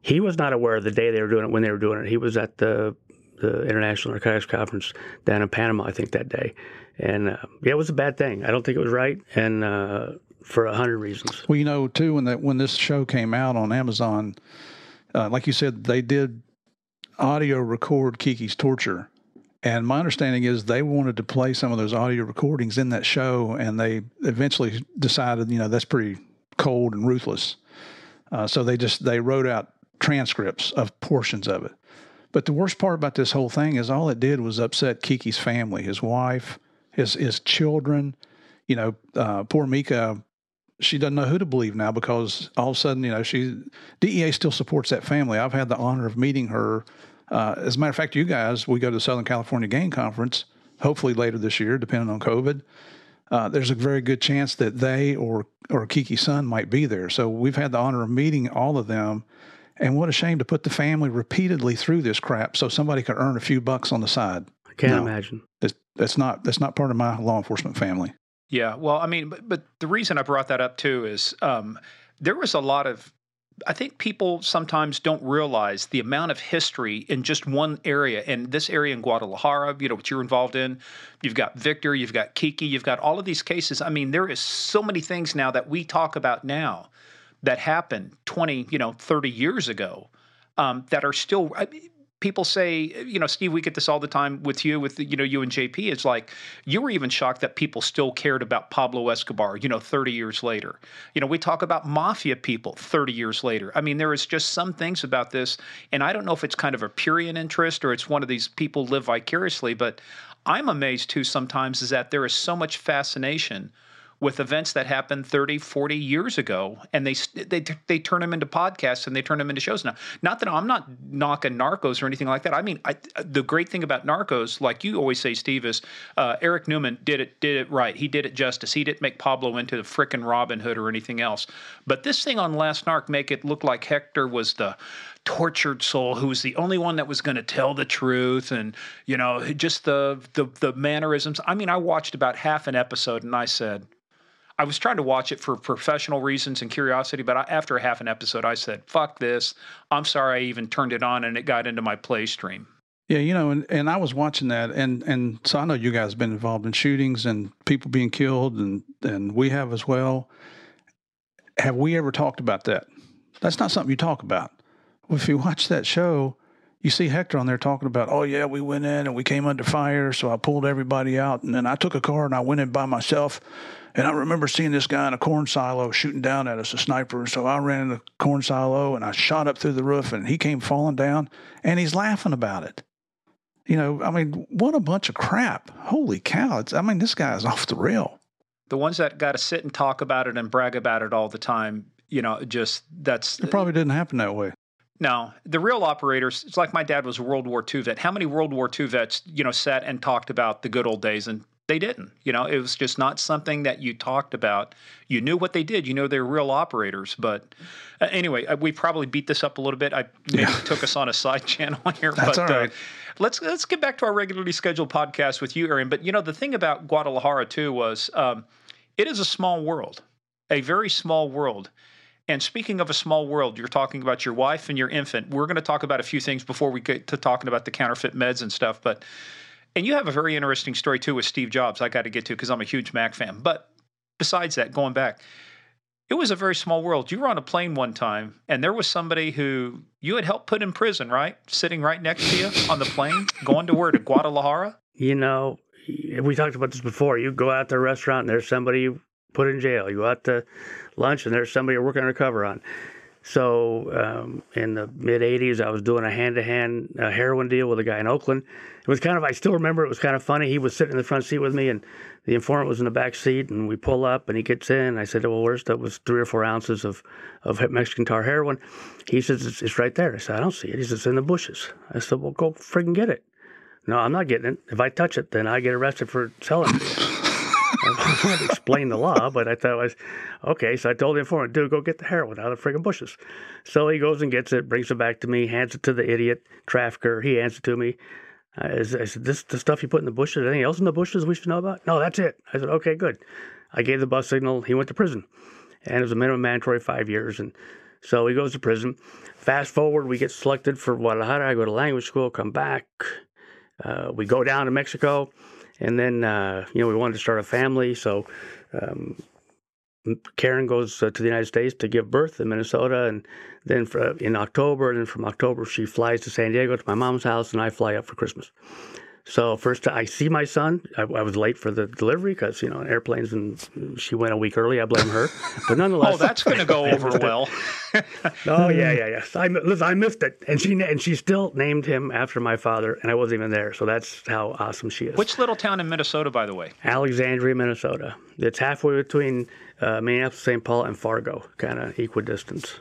he was not aware of the day they were doing it when they were doing it. He was at the the International Narcotics Conference down in Panama, I think, that day. And uh, yeah, it was a bad thing. I don't think it was right. And uh, for a hundred reasons. Well, you know, too, when that when this show came out on Amazon, uh, like you said, they did audio record Kiki's torture. And my understanding is they wanted to play some of those audio recordings in that show, and they eventually decided, you know, that's pretty cold and ruthless. Uh, so they just they wrote out transcripts of portions of it. But the worst part about this whole thing is all it did was upset Kiki's family, his wife, his his children. You know, uh, poor Mika she doesn't know who to believe now because all of a sudden, you know, she DEA still supports that family. I've had the honor of meeting her. Uh, as a matter of fact, you guys, we go to the Southern California Gang Conference, hopefully later this year, depending on COVID. Uh, there's a very good chance that they or or Kiki's son might be there. So we've had the honor of meeting all of them. And what a shame to put the family repeatedly through this crap so somebody could earn a few bucks on the side. I can't no, imagine. That's, that's not that's not part of my law enforcement family. Yeah, well, I mean, but, but the reason I brought that up too is um, there was a lot of I think people sometimes don't realize the amount of history in just one area. And this area in Guadalajara, you know, what you're involved in, you've got Victor, you've got Kiki, you've got all of these cases. I mean, there is so many things now that we talk about now that happened 20, you know, 30 years ago um, that are still. I mean, people say, you know, Steve, we get this all the time with you, with you know, you and JP. It's like you were even shocked that people still cared about Pablo Escobar, you know, 30 years later. You know, we talk about mafia people 30 years later. I mean, there is just some things about this, and I don't know if it's kind of a Purian interest or it's one of these people live vicariously, but I'm amazed too sometimes is that there is so much fascination with events that happened 30, 40 years ago, and they they they turn them into podcasts and they turn them into shows now. Not that I'm not knocking Narcos or anything like that. I mean, I, the great thing about Narcos, like you always say, Steve, is uh, Eric Newman did it did it right. He did it justice. He didn't make Pablo into the frickin' Robin Hood or anything else. But this thing on Last Narc make it look like Hector was the tortured soul who was the only one that was going to tell the truth and you know just the, the the mannerisms i mean i watched about half an episode and i said I was trying to watch it for professional reasons and curiosity, but I, after half an episode, I said, "Fuck this! I'm sorry I even turned it on and it got into my play stream." Yeah, you know, and, and I was watching that, and and so I know you guys have been involved in shootings and people being killed, and and we have as well. Have we ever talked about that? That's not something you talk about. Well, if you watch that show, you see Hector on there talking about, oh yeah, we went in and we came under fire, so I pulled everybody out, and then I took a car and I went in by myself and I remember seeing this guy in a corn silo shooting down at us, a sniper. So I ran in the corn silo and I shot up through the roof and he came falling down and he's laughing about it. You know, I mean, what a bunch of crap. Holy cow. It's, I mean, this guy is off the rail. The ones that got to sit and talk about it and brag about it all the time, you know, just that's. It probably didn't happen that way. No, the real operators. It's like my dad was a World War II vet. How many World War II vets, you know, sat and talked about the good old days and They didn't. You know, it was just not something that you talked about. You knew what they did. You know they're real operators. But uh, anyway, uh, we probably beat this up a little bit. I maybe yeah. took us on a side channel here. That's but, all right. Uh, let's let's get back to our regularly scheduled podcast with you, Aaron. But you know, the thing about Guadalajara too was um, it is a small world, a very small world. And speaking of a small world, you're talking about your wife and your infant. We're going to talk about a few things before we get to talking about the counterfeit meds and stuff. But and you have a very interesting story too with Steve Jobs. I got to get to because I'm a huge Mac fan. But besides that, going back, it was a very small world. You were on a plane one time, and there was somebody who you had helped put in prison, right? Sitting right next to you on the plane, going to where to Guadalajara. You know, we talked about this before. You go out to a restaurant, and there's somebody you put in jail. You go out to lunch, and there's somebody you're working undercover on. So um, in the mid 80s, I was doing a hand to hand heroin deal with a guy in Oakland. It was kind of, I still remember it was kind of funny. He was sitting in the front seat with me, and the informant was in the back seat, and we pull up, and he gets in. I said, Well, where's that? was three or four ounces of, of Mexican tar heroin. He says, it's, it's right there. I said, I don't see it. He says, It's in the bushes. I said, Well, go friggin' get it. No, I'm not getting it. If I touch it, then I get arrested for selling it. I wanted to explain the law, but I thought it was okay. So I told the informant, dude, go get the heroin out of the friggin' bushes. So he goes and gets it, brings it back to me, hands it to the idiot trafficker. He hands it to me. I, said, this the stuff you put in the bushes. Anything else in the bushes we should know about? No, that's it. I said, okay, good. I gave the bus signal. He went to prison, and it was a minimum mandatory five years. And so he goes to prison. Fast forward, we get selected for Guadalajara. I go to language school, come back. Uh, we go down to Mexico. And then, uh, you know, we wanted to start a family. So um, Karen goes uh, to the United States to give birth in Minnesota. And then for, uh, in October, and then from October, she flies to San Diego to my mom's house, and I fly up for Christmas. So first, I see my son. I, I was late for the delivery because you know airplanes, and she went a week early. I blame her, but nonetheless. oh, that's going to go over well. oh yeah, yeah, yeah. I listen, I missed it, and she and she still named him after my father, and I wasn't even there. So that's how awesome she is. Which little town in Minnesota, by the way? Alexandria, Minnesota. It's halfway between uh, Minneapolis, St. Paul, and Fargo, kind of equidistance.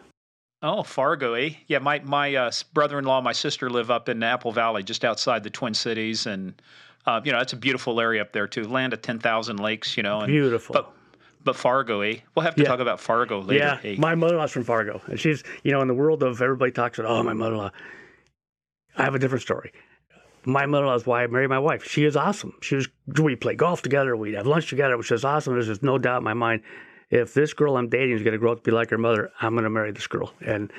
Oh, Fargo, eh? Yeah, my my uh, brother-in-law, and my sister live up in Apple Valley, just outside the Twin Cities, and uh, you know it's a beautiful area up there too. Land of ten thousand lakes, you know. And, beautiful. But, but Fargo, eh? We'll have to yeah. talk about Fargo later. Yeah, eh? my mother-in-law's from Fargo, and she's you know in the world of everybody talks about oh my mother-in-law. I have a different story. My mother-in-law is why I married my wife. She is awesome. She was we play golf together, we'd have lunch together, which is awesome. There's just no doubt in my mind if this girl I'm dating is going to grow up to be like her mother, I'm going to marry this girl. And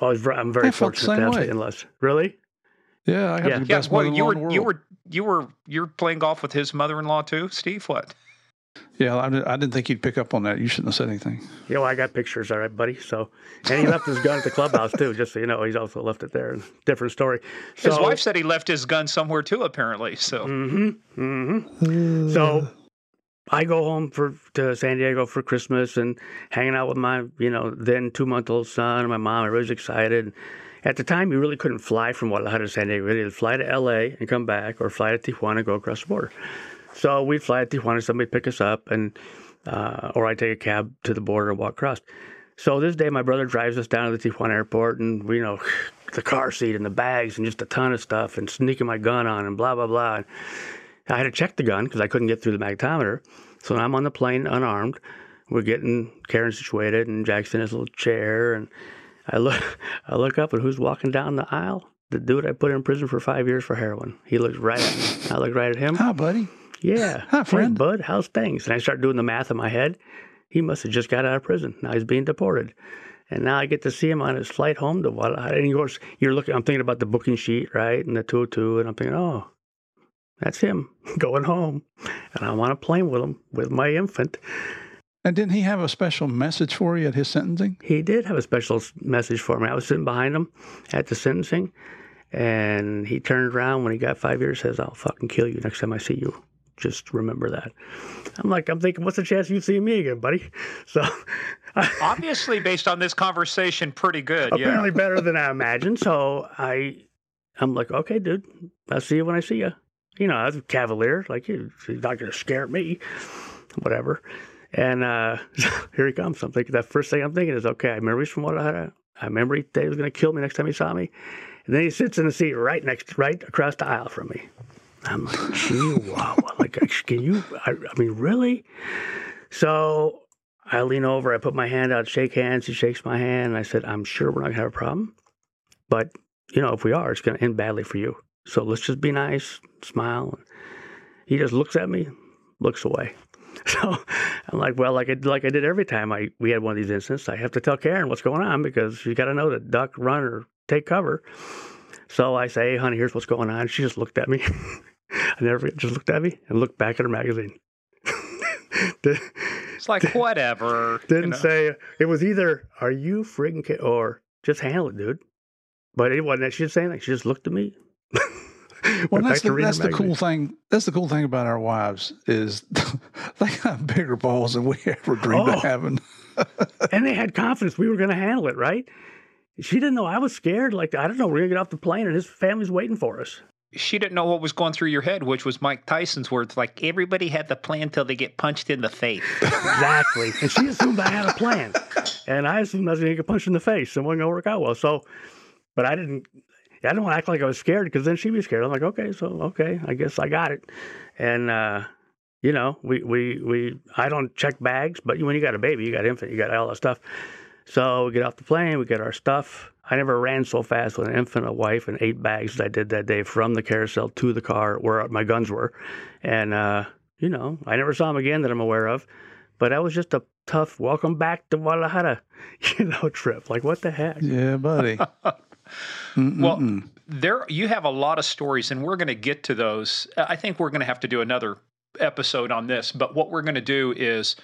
I was, I'm very I fortunate to have in-laws. Really? Yeah, I have yeah. the best yeah, well, you were you were you were you're playing golf with his mother-in-law too, Steve. What? Yeah, I, I didn't think you'd pick up on that. You shouldn't have said anything. Yeah, well, I got pictures, all right, buddy. So, and he left his gun at the clubhouse too, just so you know. He's also left it there. Different story. So, his wife said he left his gun somewhere too, apparently. So, mm-hmm, mm-hmm. so I go home for to San Diego for Christmas and hanging out with my, you know, then two month old son and my mom. I was excited. At the time, you really couldn't fly from Guadalajara to San Diego. You either fly to LA and come back, or fly to Tijuana and go across the border. So we'd fly to Tijuana, somebody pick us up, and uh, or I take a cab to the border and walk across. So this day, my brother drives us down to the Tijuana airport, and we, you know, the car seat and the bags and just a ton of stuff, and sneaking my gun on and blah blah blah. I had to check the gun because I couldn't get through the magnetometer. So I'm on the plane unarmed. We're getting Karen situated and Jackson in his little chair. And I look, I look up and who's walking down the aisle? The dude I put in prison for five years for heroin. He looks right at me. I look right at him. Hi, buddy. Yeah. Hi, friend. Hey, bud. How's things? And I start doing the math in my head. He must have just got out of prison. Now he's being deported. And now I get to see him on his flight home to Guadalajara. And he goes, You're looking, I'm thinking about the booking sheet, right? And the 202. And I'm thinking, Oh, that's him going home. And I'm on a plane with him with my infant. And didn't he have a special message for you at his sentencing? He did have a special message for me. I was sitting behind him at the sentencing, and he turned around when he got five years, says, I'll fucking kill you next time I see you. Just remember that. I'm like, I'm thinking, what's the chance you see me again, buddy? So, obviously, based on this conversation, pretty good. Apparently, yeah. better than I imagined. So I, I'm like, okay, dude, I'll see you when I see you you know, I was a cavalier, like he's not to scare me, whatever. And uh, here he comes. I'm thinking that first thing I'm thinking is, okay, I remember he's from what I I remember he, he was to kill me next time he saw me. And then he sits in the seat right next, right across the aisle from me. I'm like, wow, like can you? I, I mean, really? So I lean over, I put my hand out, shake hands. He shakes my hand. And I said, I'm sure we're not to have a problem. But, you know, if we are, it's to end badly for you. So let's just be nice, smile. He just looks at me, looks away. So I'm like, well, like I, like I did every time I we had one of these incidents, I have to tell Karen what's going on because you got to know to duck, run, or take cover. So I say, hey, honey, here's what's going on. She just looked at me. I never forget, just looked at me and looked back at her magazine. it's like whatever. Didn't you know? say it was either "Are you friggin' or just handle it, dude. But it wasn't that she didn't say anything. She just looked at me. Well, that's the, that's the cool thing. That's the cool thing about our wives is they got bigger balls than we ever dreamed oh. of having. and they had confidence we were going to handle it, right? She didn't know I was scared. Like I don't know, we're gonna get off the plane and his family's waiting for us she didn't know what was going through your head, which was Mike Tyson's words, like everybody had the plan till they get punched in the face. exactly. And she assumed I had a plan. And I assumed I was going to get punched in the face and it wasn't going to work out well. So, but I didn't, I don't want to act like I was scared because then she'd be scared. I'm like, okay, so, okay, I guess I got it. And, uh, you know, we, we, we, I don't check bags, but when you got a baby, you got infant, you got all that stuff. So we get off the plane, we get our stuff. I never ran so fast with an infant, a wife, and eight bags as I did that day from the carousel to the car where my guns were. And, uh, you know, I never saw him again that I'm aware of. But that was just a tough welcome back to Guadalajara, you know, trip. Like, what the heck? Yeah, buddy. well, there you have a lot of stories, and we're going to get to those. I think we're going to have to do another episode on this. But what we're going to do is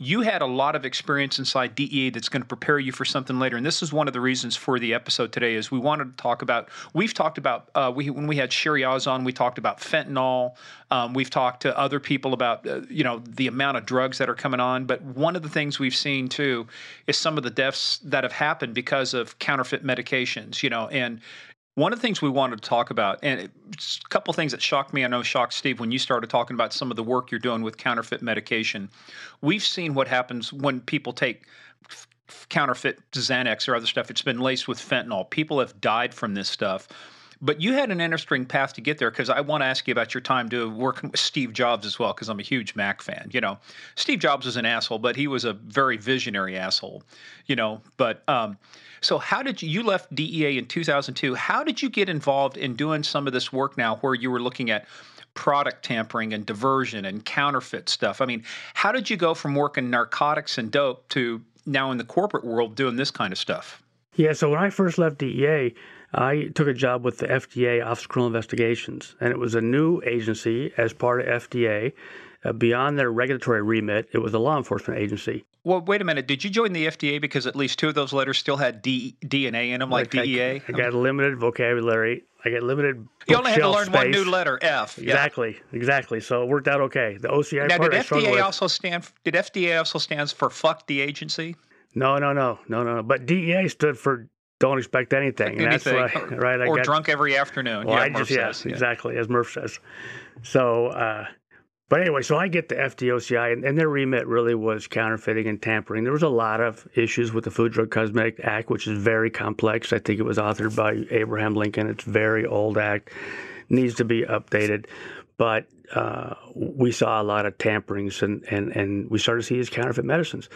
you had a lot of experience inside DEA that's going to prepare you for something later. And this is one of the reasons for the episode today is we wanted to talk about. We've talked about uh, we when we had Sherry Oz on, we talked about fentanyl. Um, we've talked to other people about uh, you know the amount of drugs that are coming on. But one of the things we've seen too is some of the deaths that have happened because of counterfeit medications. You know, and one of the things we wanted to talk about, and a couple things that shocked me, I know shocked Steve when you started talking about some of the work you're doing with counterfeit medication. We've seen what happens when people take counterfeit Xanax or other stuff. It's been laced with fentanyl. People have died from this stuff. But you had an interesting path to get there because I want to ask you about your time to working with Steve Jobs as well because I'm a huge Mac fan. You know, Steve Jobs was an asshole, but he was a very visionary asshole. You know, but um, so how did you you left DEA in 2002? How did you get involved in doing some of this work now, where you were looking at product tampering and diversion and counterfeit stuff? I mean, how did you go from working narcotics and dope to now in the corporate world doing this kind of stuff? Yeah, so when I first left DEA, I took a job with the FDA Office of Criminal Investigations, and it was a new agency as part of FDA. Uh, beyond their regulatory remit, it was a law enforcement agency. Well, wait a minute. Did you join the FDA because at least two of those letters still had D, DNA in them, like, like DEA? I, I got limited vocabulary. I got limited. You only had to learn space. one new letter, F. Exactly, yeah. exactly. So it worked out okay. The OCI now, part did FDA also stand? Did FDA also stands for fuck the agency? No, no, no, no, no. But DEA stood for don't expect anything. And anything. That's right. right I or got, drunk every afternoon. Well, yeah, I just, yes, yeah. exactly, as Murph says. So, uh, but anyway, so I get the FDOCI, and, and, their remit really was counterfeiting and tampering. There was a lot of issues with the Food Drug Cosmetic Act, which is very complex. I think it was authored by Abraham Lincoln. It's very old act, needs to be updated. But uh, we saw a lot of tamperings, and, and, and we started to see these counterfeit medicines,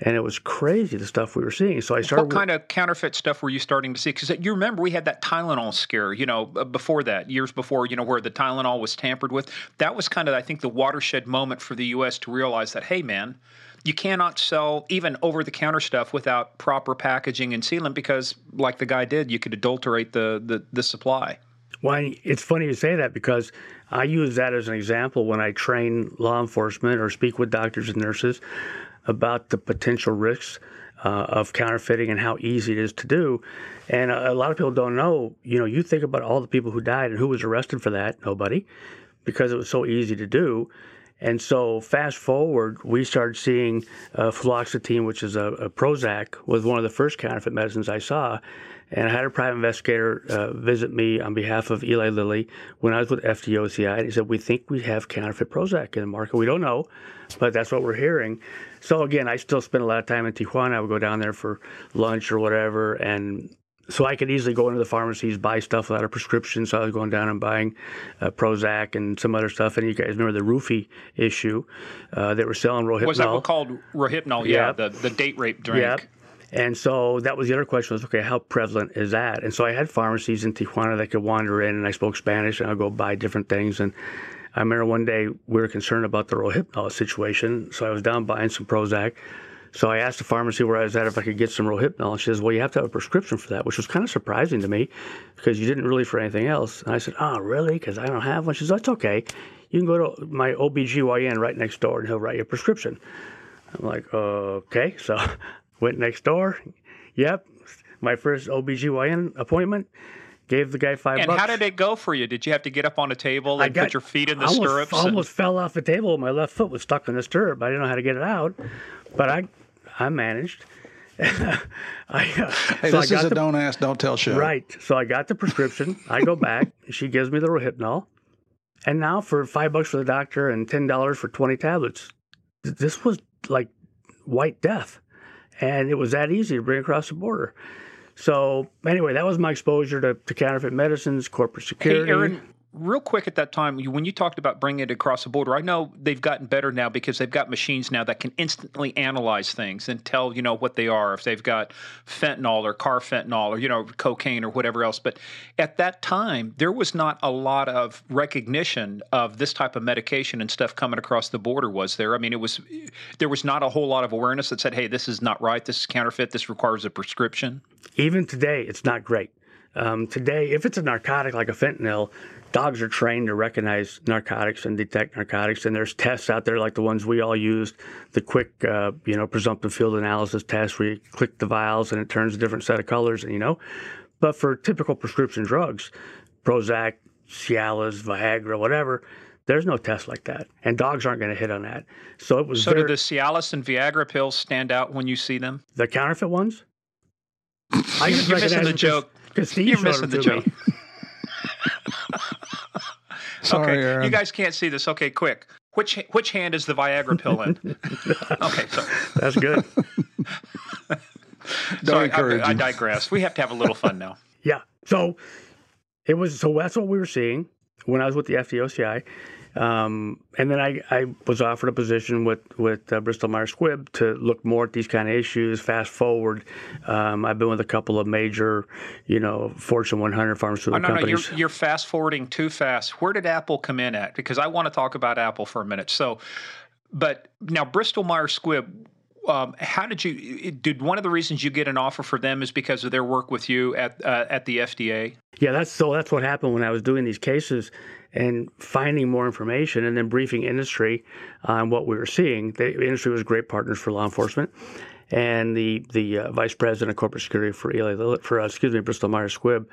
and it was crazy the stuff we were seeing. So I started. What kind of counterfeit stuff were you starting to see? Because you remember we had that Tylenol scare, you know, before that, years before, you know, where the Tylenol was tampered with. That was kind of, I think, the watershed moment for the U.S. to realize that, hey, man, you cannot sell even over the counter stuff without proper packaging and sealant because, like the guy did, you could adulterate the the, the supply. Well, it's funny you say that because I use that as an example when I train law enforcement or speak with doctors and nurses about the potential risks uh, of counterfeiting and how easy it is to do. And a, a, lot of people don't know, you know, you think about all the people who died and who was arrested for that, nobody, because it was so easy to do. And so, fast forward, we started seeing uh, fluoxetine, which is a, a Prozac, was one of the first counterfeit medicines I saw. And I had a private investigator uh, visit me on behalf of Eli Lilly when I was with FDOCI. And he said, We think we have counterfeit Prozac in the market. We don't know, but that's what we're hearing. So, again, I still spend a lot of time in Tijuana. I would go down there for lunch or whatever. And so I could easily go into the pharmacies, buy stuff without a prescription. So I was going down and buying uh, Prozac and some other stuff. And you guys remember the roofie issue? Uh, they were selling Rohypnol. Was that called Rohypnol? Yeah, the, the date rape drink. Yep. And so that was the other question was, okay, how prevalent is that? And so I had pharmacies in Tijuana that could wander in and I spoke Spanish and I'd go buy different things. And I remember one day we were concerned about the Rohypnol situation. So I was down buying some Prozac. So I asked the pharmacy where I was at if I could get some Rohypnol. And she says, well, you have to have a prescription for that, which was kind of surprising to me because you didn't really for anything else. And I said, oh, really? Because I don't have one. She says, that's okay. You can go to my OBGYN right next door and he'll write you a prescription. I'm like, okay. So went next door. Yep. My first OBGYN appointment. Gave the guy five and bucks. how did it go for you? Did you have to get up on a table and got, put your feet in the almost, stirrups? I almost fell off the table. My left foot was stuck in the stirrup. I didn't know how to get it out, but I, I managed. I, uh, hey, so this is a the, don't ask, don't tell show. Right. So I got the prescription. I go back. She gives me the Rohypnol, and now for five bucks for the doctor and ten dollars for twenty tablets, this was like white death, and it was that easy to bring across the border. So anyway, that was my exposure to, to counterfeit medicines, corporate security. Hey, Aaron, real quick at that time, when you talked about bringing it across the border, I know they've gotten better now because they've got machines now that can instantly analyze things and tell you know what they are if they've got fentanyl or carfentanil or you know cocaine or whatever else. But at that time, there was not a lot of recognition of this type of medication and stuff coming across the border. Was there? I mean, it was there was not a whole lot of awareness that said, "Hey, this is not right. This is counterfeit. This requires a prescription." Even today, it's not great. Um, today, if it's a narcotic like a fentanyl, dogs are trained to recognize narcotics and detect narcotics. And there's tests out there like the ones we all used, the quick, uh, you know, presumptive field analysis test where you click the vials and it turns a different set of colors, and you know. But for typical prescription drugs, Prozac, Cialis, Viagra, whatever, there's no test like that, and dogs aren't going to hit on that. So it was. So, very, do the Cialis and Viagra pills stand out when you see them? The counterfeit ones. I just You're missing the joke. Because You're missing the joke. Sorry, okay, Aaron. you guys can't see this. Okay, quick. Which which hand is the Viagra pill in? okay, so that's good. Sorry, I, I digress. We have to have a little fun now. Yeah. So it was. So that's what we were seeing when I was with the FDOCI. Um, and then I, I, was offered a position with with uh, Bristol Myers Squibb to look more at these kind of issues. Fast forward, um, I've been with a couple of major, you know, Fortune 100 pharmaceutical oh, no, companies. No, you're, you're fast forwarding too fast. Where did Apple come in at? Because I want to talk about Apple for a minute. So, but now Bristol Myers Squibb. Um, how did you? Did one of the reasons you get an offer for them is because of their work with you at uh, at the FDA? Yeah, that's so. That's what happened when I was doing these cases and finding more information and then briefing industry on what we were seeing. The industry was great partners for law enforcement. And the the uh, vice president of corporate security for Eli for uh, excuse me Bristol Myers Squibb,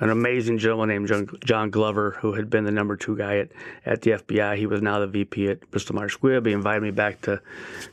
an amazing gentleman named John, John, Glover, who had been the number two guy at, at the FBI. He was now the VP at Bristol Myers Squibb. He invited me back to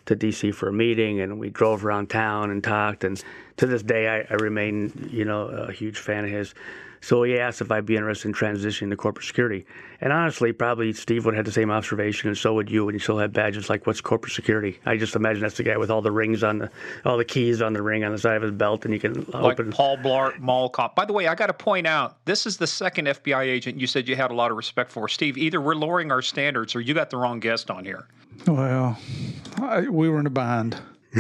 to DC for a meeting, and we drove around town and talked. And to this day, I, I remain you know a huge fan of his. So he asked if I'd be interested in transitioning to corporate security. And honestly, probably Steve would have had the same observation, and so would you, when you still have badges like, "What's corporate security?" I just imagine that's the guy with all the rings on the, all the keys on the ring on the side of his belt, and you can like open. Paul Blart Mall Cop. By the way, I got to point out, this is the second FBI agent you said you had a lot of respect for. Steve, either we're lowering our standards, or you got the wrong guest on here. Well, I, we were in a bind.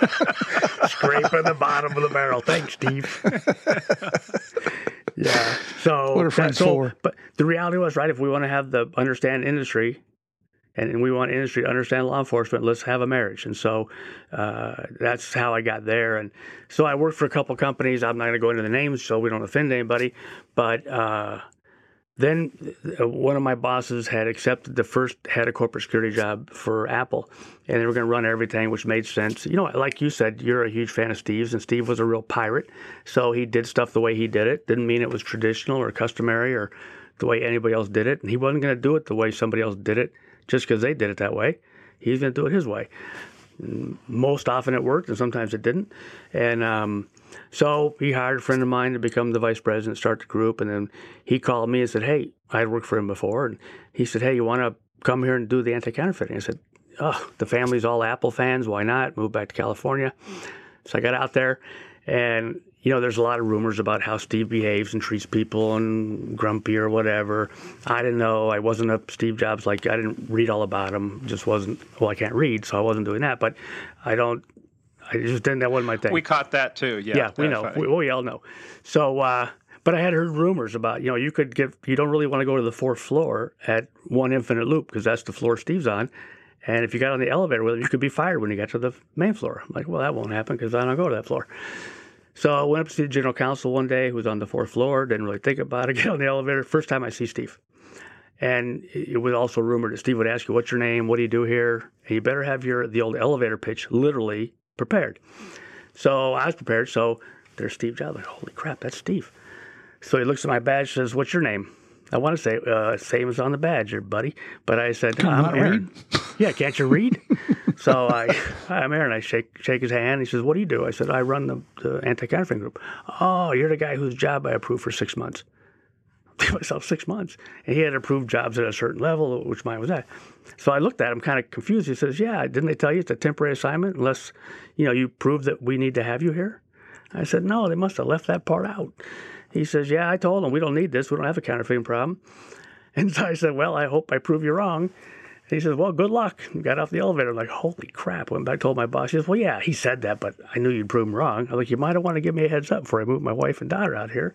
Scraping the bottom of the barrel. Thanks, Steve. yeah. So what are friends so, for? But the reality was, right? If we want to have the understand industry, and, and we want industry to understand law enforcement, let's have a marriage. And so uh, that's how I got there. And so I worked for a couple companies. I'm not going to go into the names so we don't offend anybody, but. Uh, then uh, one of my bosses had accepted the first head of corporate security job for Apple, and they were going to run everything, which made sense. You know, like you said, you're a huge fan of Steve's, and Steve was a real pirate, so he did stuff the way he did it. Didn't mean it was traditional or customary or the way anybody else did it, and he wasn't going to do it the way somebody else did it just because they did it that way. He's going to do it his way. Most often it worked, and sometimes it didn't, and. Um, so he hired a friend of mine to become the vice president, start the group, and then he called me and said, "Hey, I had worked for him before," and he said, "Hey, you want to come here and do the anti-counterfeiting?" I said, "Oh, the family's all Apple fans. Why not? Move back to California." So I got out there, and you know, there's a lot of rumors about how Steve behaves and treats people and grumpy or whatever. I didn't know. I wasn't a Steve Jobs like I didn't read all about him. Just wasn't. Well, I can't read, so I wasn't doing that. But I don't. I just didn't. That wasn't my thing. We caught that too. Yeah. Yeah, we know. We, we, all know. So, uh, but I had heard rumors about you know you could get you don't really want to go to the fourth floor at one infinite loop because that's the floor Steve's on. And if you got on the elevator with him, you could be fired when you got to the main floor. I'm like, well, that won't happen because I don't go to that floor. So I went up to see the general counsel one day, who was on the fourth floor, didn't really think about it, get on the elevator. First time I see Steve. And it was also rumored that Steve would ask you, What's your name? What do you do here? And you better have your the old elevator pitch literally prepared. So I was prepared. So there's Steve Jobs. Like, Holy crap, that's Steve. So he looks at my badge, says, What's your name? I want to say uh, same as on the badge, your buddy. But I said, Can I'm Aaron. yeah, can't you read? so I, I'm Aaron. I shake shake his hand. He says, "What do you do?" I said, "I run the, the anti-counterfeiting group." Oh, you're the guy whose job I approved for six months. I myself six months, and he had approved jobs at a certain level, which mine was at. So I looked at him, kind of confused. He says, "Yeah, didn't they tell you it's a temporary assignment unless, you know, you prove that we need to have you here?" I said, "No, they must have left that part out." He says, "Yeah, I told them we don't need this. We don't have a counterfeiting problem." And so I said, "Well, I hope I prove you wrong." he says, Well, good luck. Got off the elevator. I'm like, Holy crap. Went back, told my boss. He says, Well, yeah, he said that, but I knew you'd prove him wrong. I'm like, You might wanted to give me a heads up before I move my wife and daughter out here.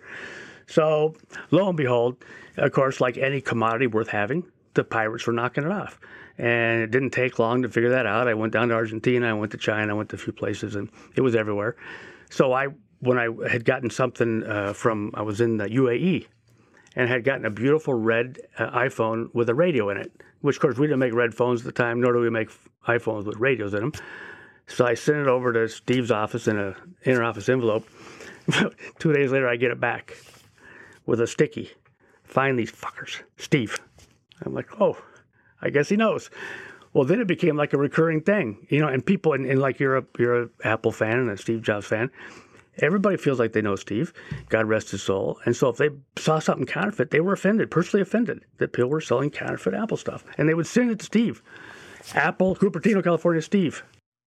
So, lo and behold, of course, like any commodity worth having, the pirates were knocking it off. And it didn't take long to figure that out. I went down to Argentina, I went to China, I went to a few places, and it was everywhere. So I, when I had gotten something uh, from, I was in the UAE, and had gotten a beautiful red uh, iPhone with a radio in it which of course we didn't make red phones at the time, nor do we make iPhones with radios in them. So I sent it over to Steve's office in a inner office envelope. Two days later, I get it back with a sticky. Find these fuckers, Steve. I'm like, oh, I guess he knows. Well, then it became like a recurring thing, you know. And people, and, and like you're a you're a Apple fan and a Steve Jobs fan, Everybody feels like they know Steve, God rest his soul. And so if they saw something counterfeit, they were offended, personally offended that people were selling counterfeit Apple stuff. And they would send it to Steve. Apple, Cupertino, California, Steve.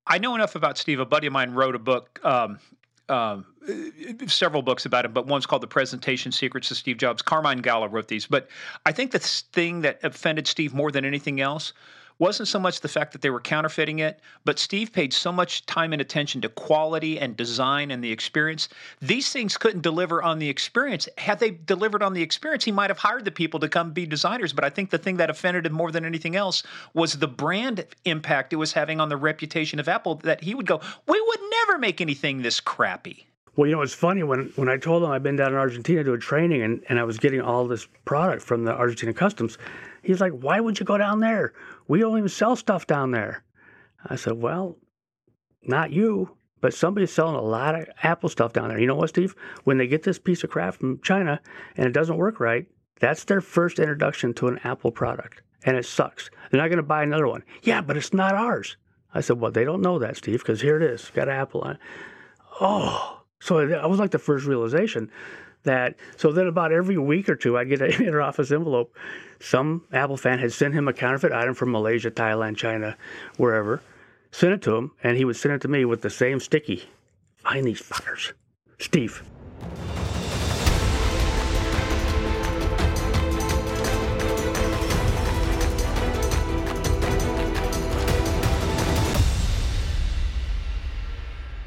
I know enough about Steve. A buddy of mine wrote a book, um, uh, several books about him, but one's called The Presentation Secrets of Steve Jobs. Carmine Gallo wrote these. But I think the thing that offended Steve more than anything else wasn't so much the fact that they were counterfeiting it, but Steve paid so much time and attention to quality and design and the experience. These things couldn't deliver on the experience. Had they delivered on the experience, he might have hired the people to come be designers. But I think the thing that offended him more than anything else was the brand impact it was having on the reputation of Apple that he would go, We would never make anything this crappy. Well, you know, it's funny when, when I told him I'd been down in Argentina doing training and, and I was getting all this product from the Argentina Customs. He's like, Why would you go down there? We don't even sell stuff down there. I said, Well, not you, but somebody's selling a lot of Apple stuff down there. You know what, Steve? When they get this piece of crap from China and it doesn't work right, that's their first introduction to an Apple product. And it sucks. They're not going to buy another one. Yeah, but it's not ours. I said, Well, they don't know that, Steve, because here it is. Got Apple on it. Oh, so that was like the first realization that so then about every week or two I'd get an interoffice envelope. Some Apple fan had sent him a counterfeit item from Malaysia, Thailand, China, wherever, sent it to him, and he would send it to me with the same sticky. Find these fuckers. Steve.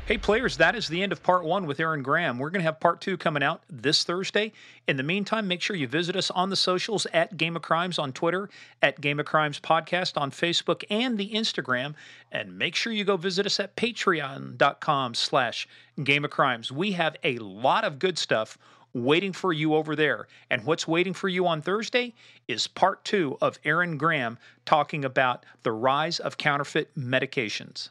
Hey, players, that is the end of part one with Aaron Graham. We're going to have part two coming out this Thursday. In the meantime, make sure you visit us on the socials at Game of Crimes on Twitter, at Game of Crimes Podcast on Facebook and the Instagram. And make sure you go visit us at patreon.com slash Game of Crimes. We have a lot of good stuff waiting for you over there. And what's waiting for you on Thursday is part two of Aaron Graham talking about the rise of counterfeit medications.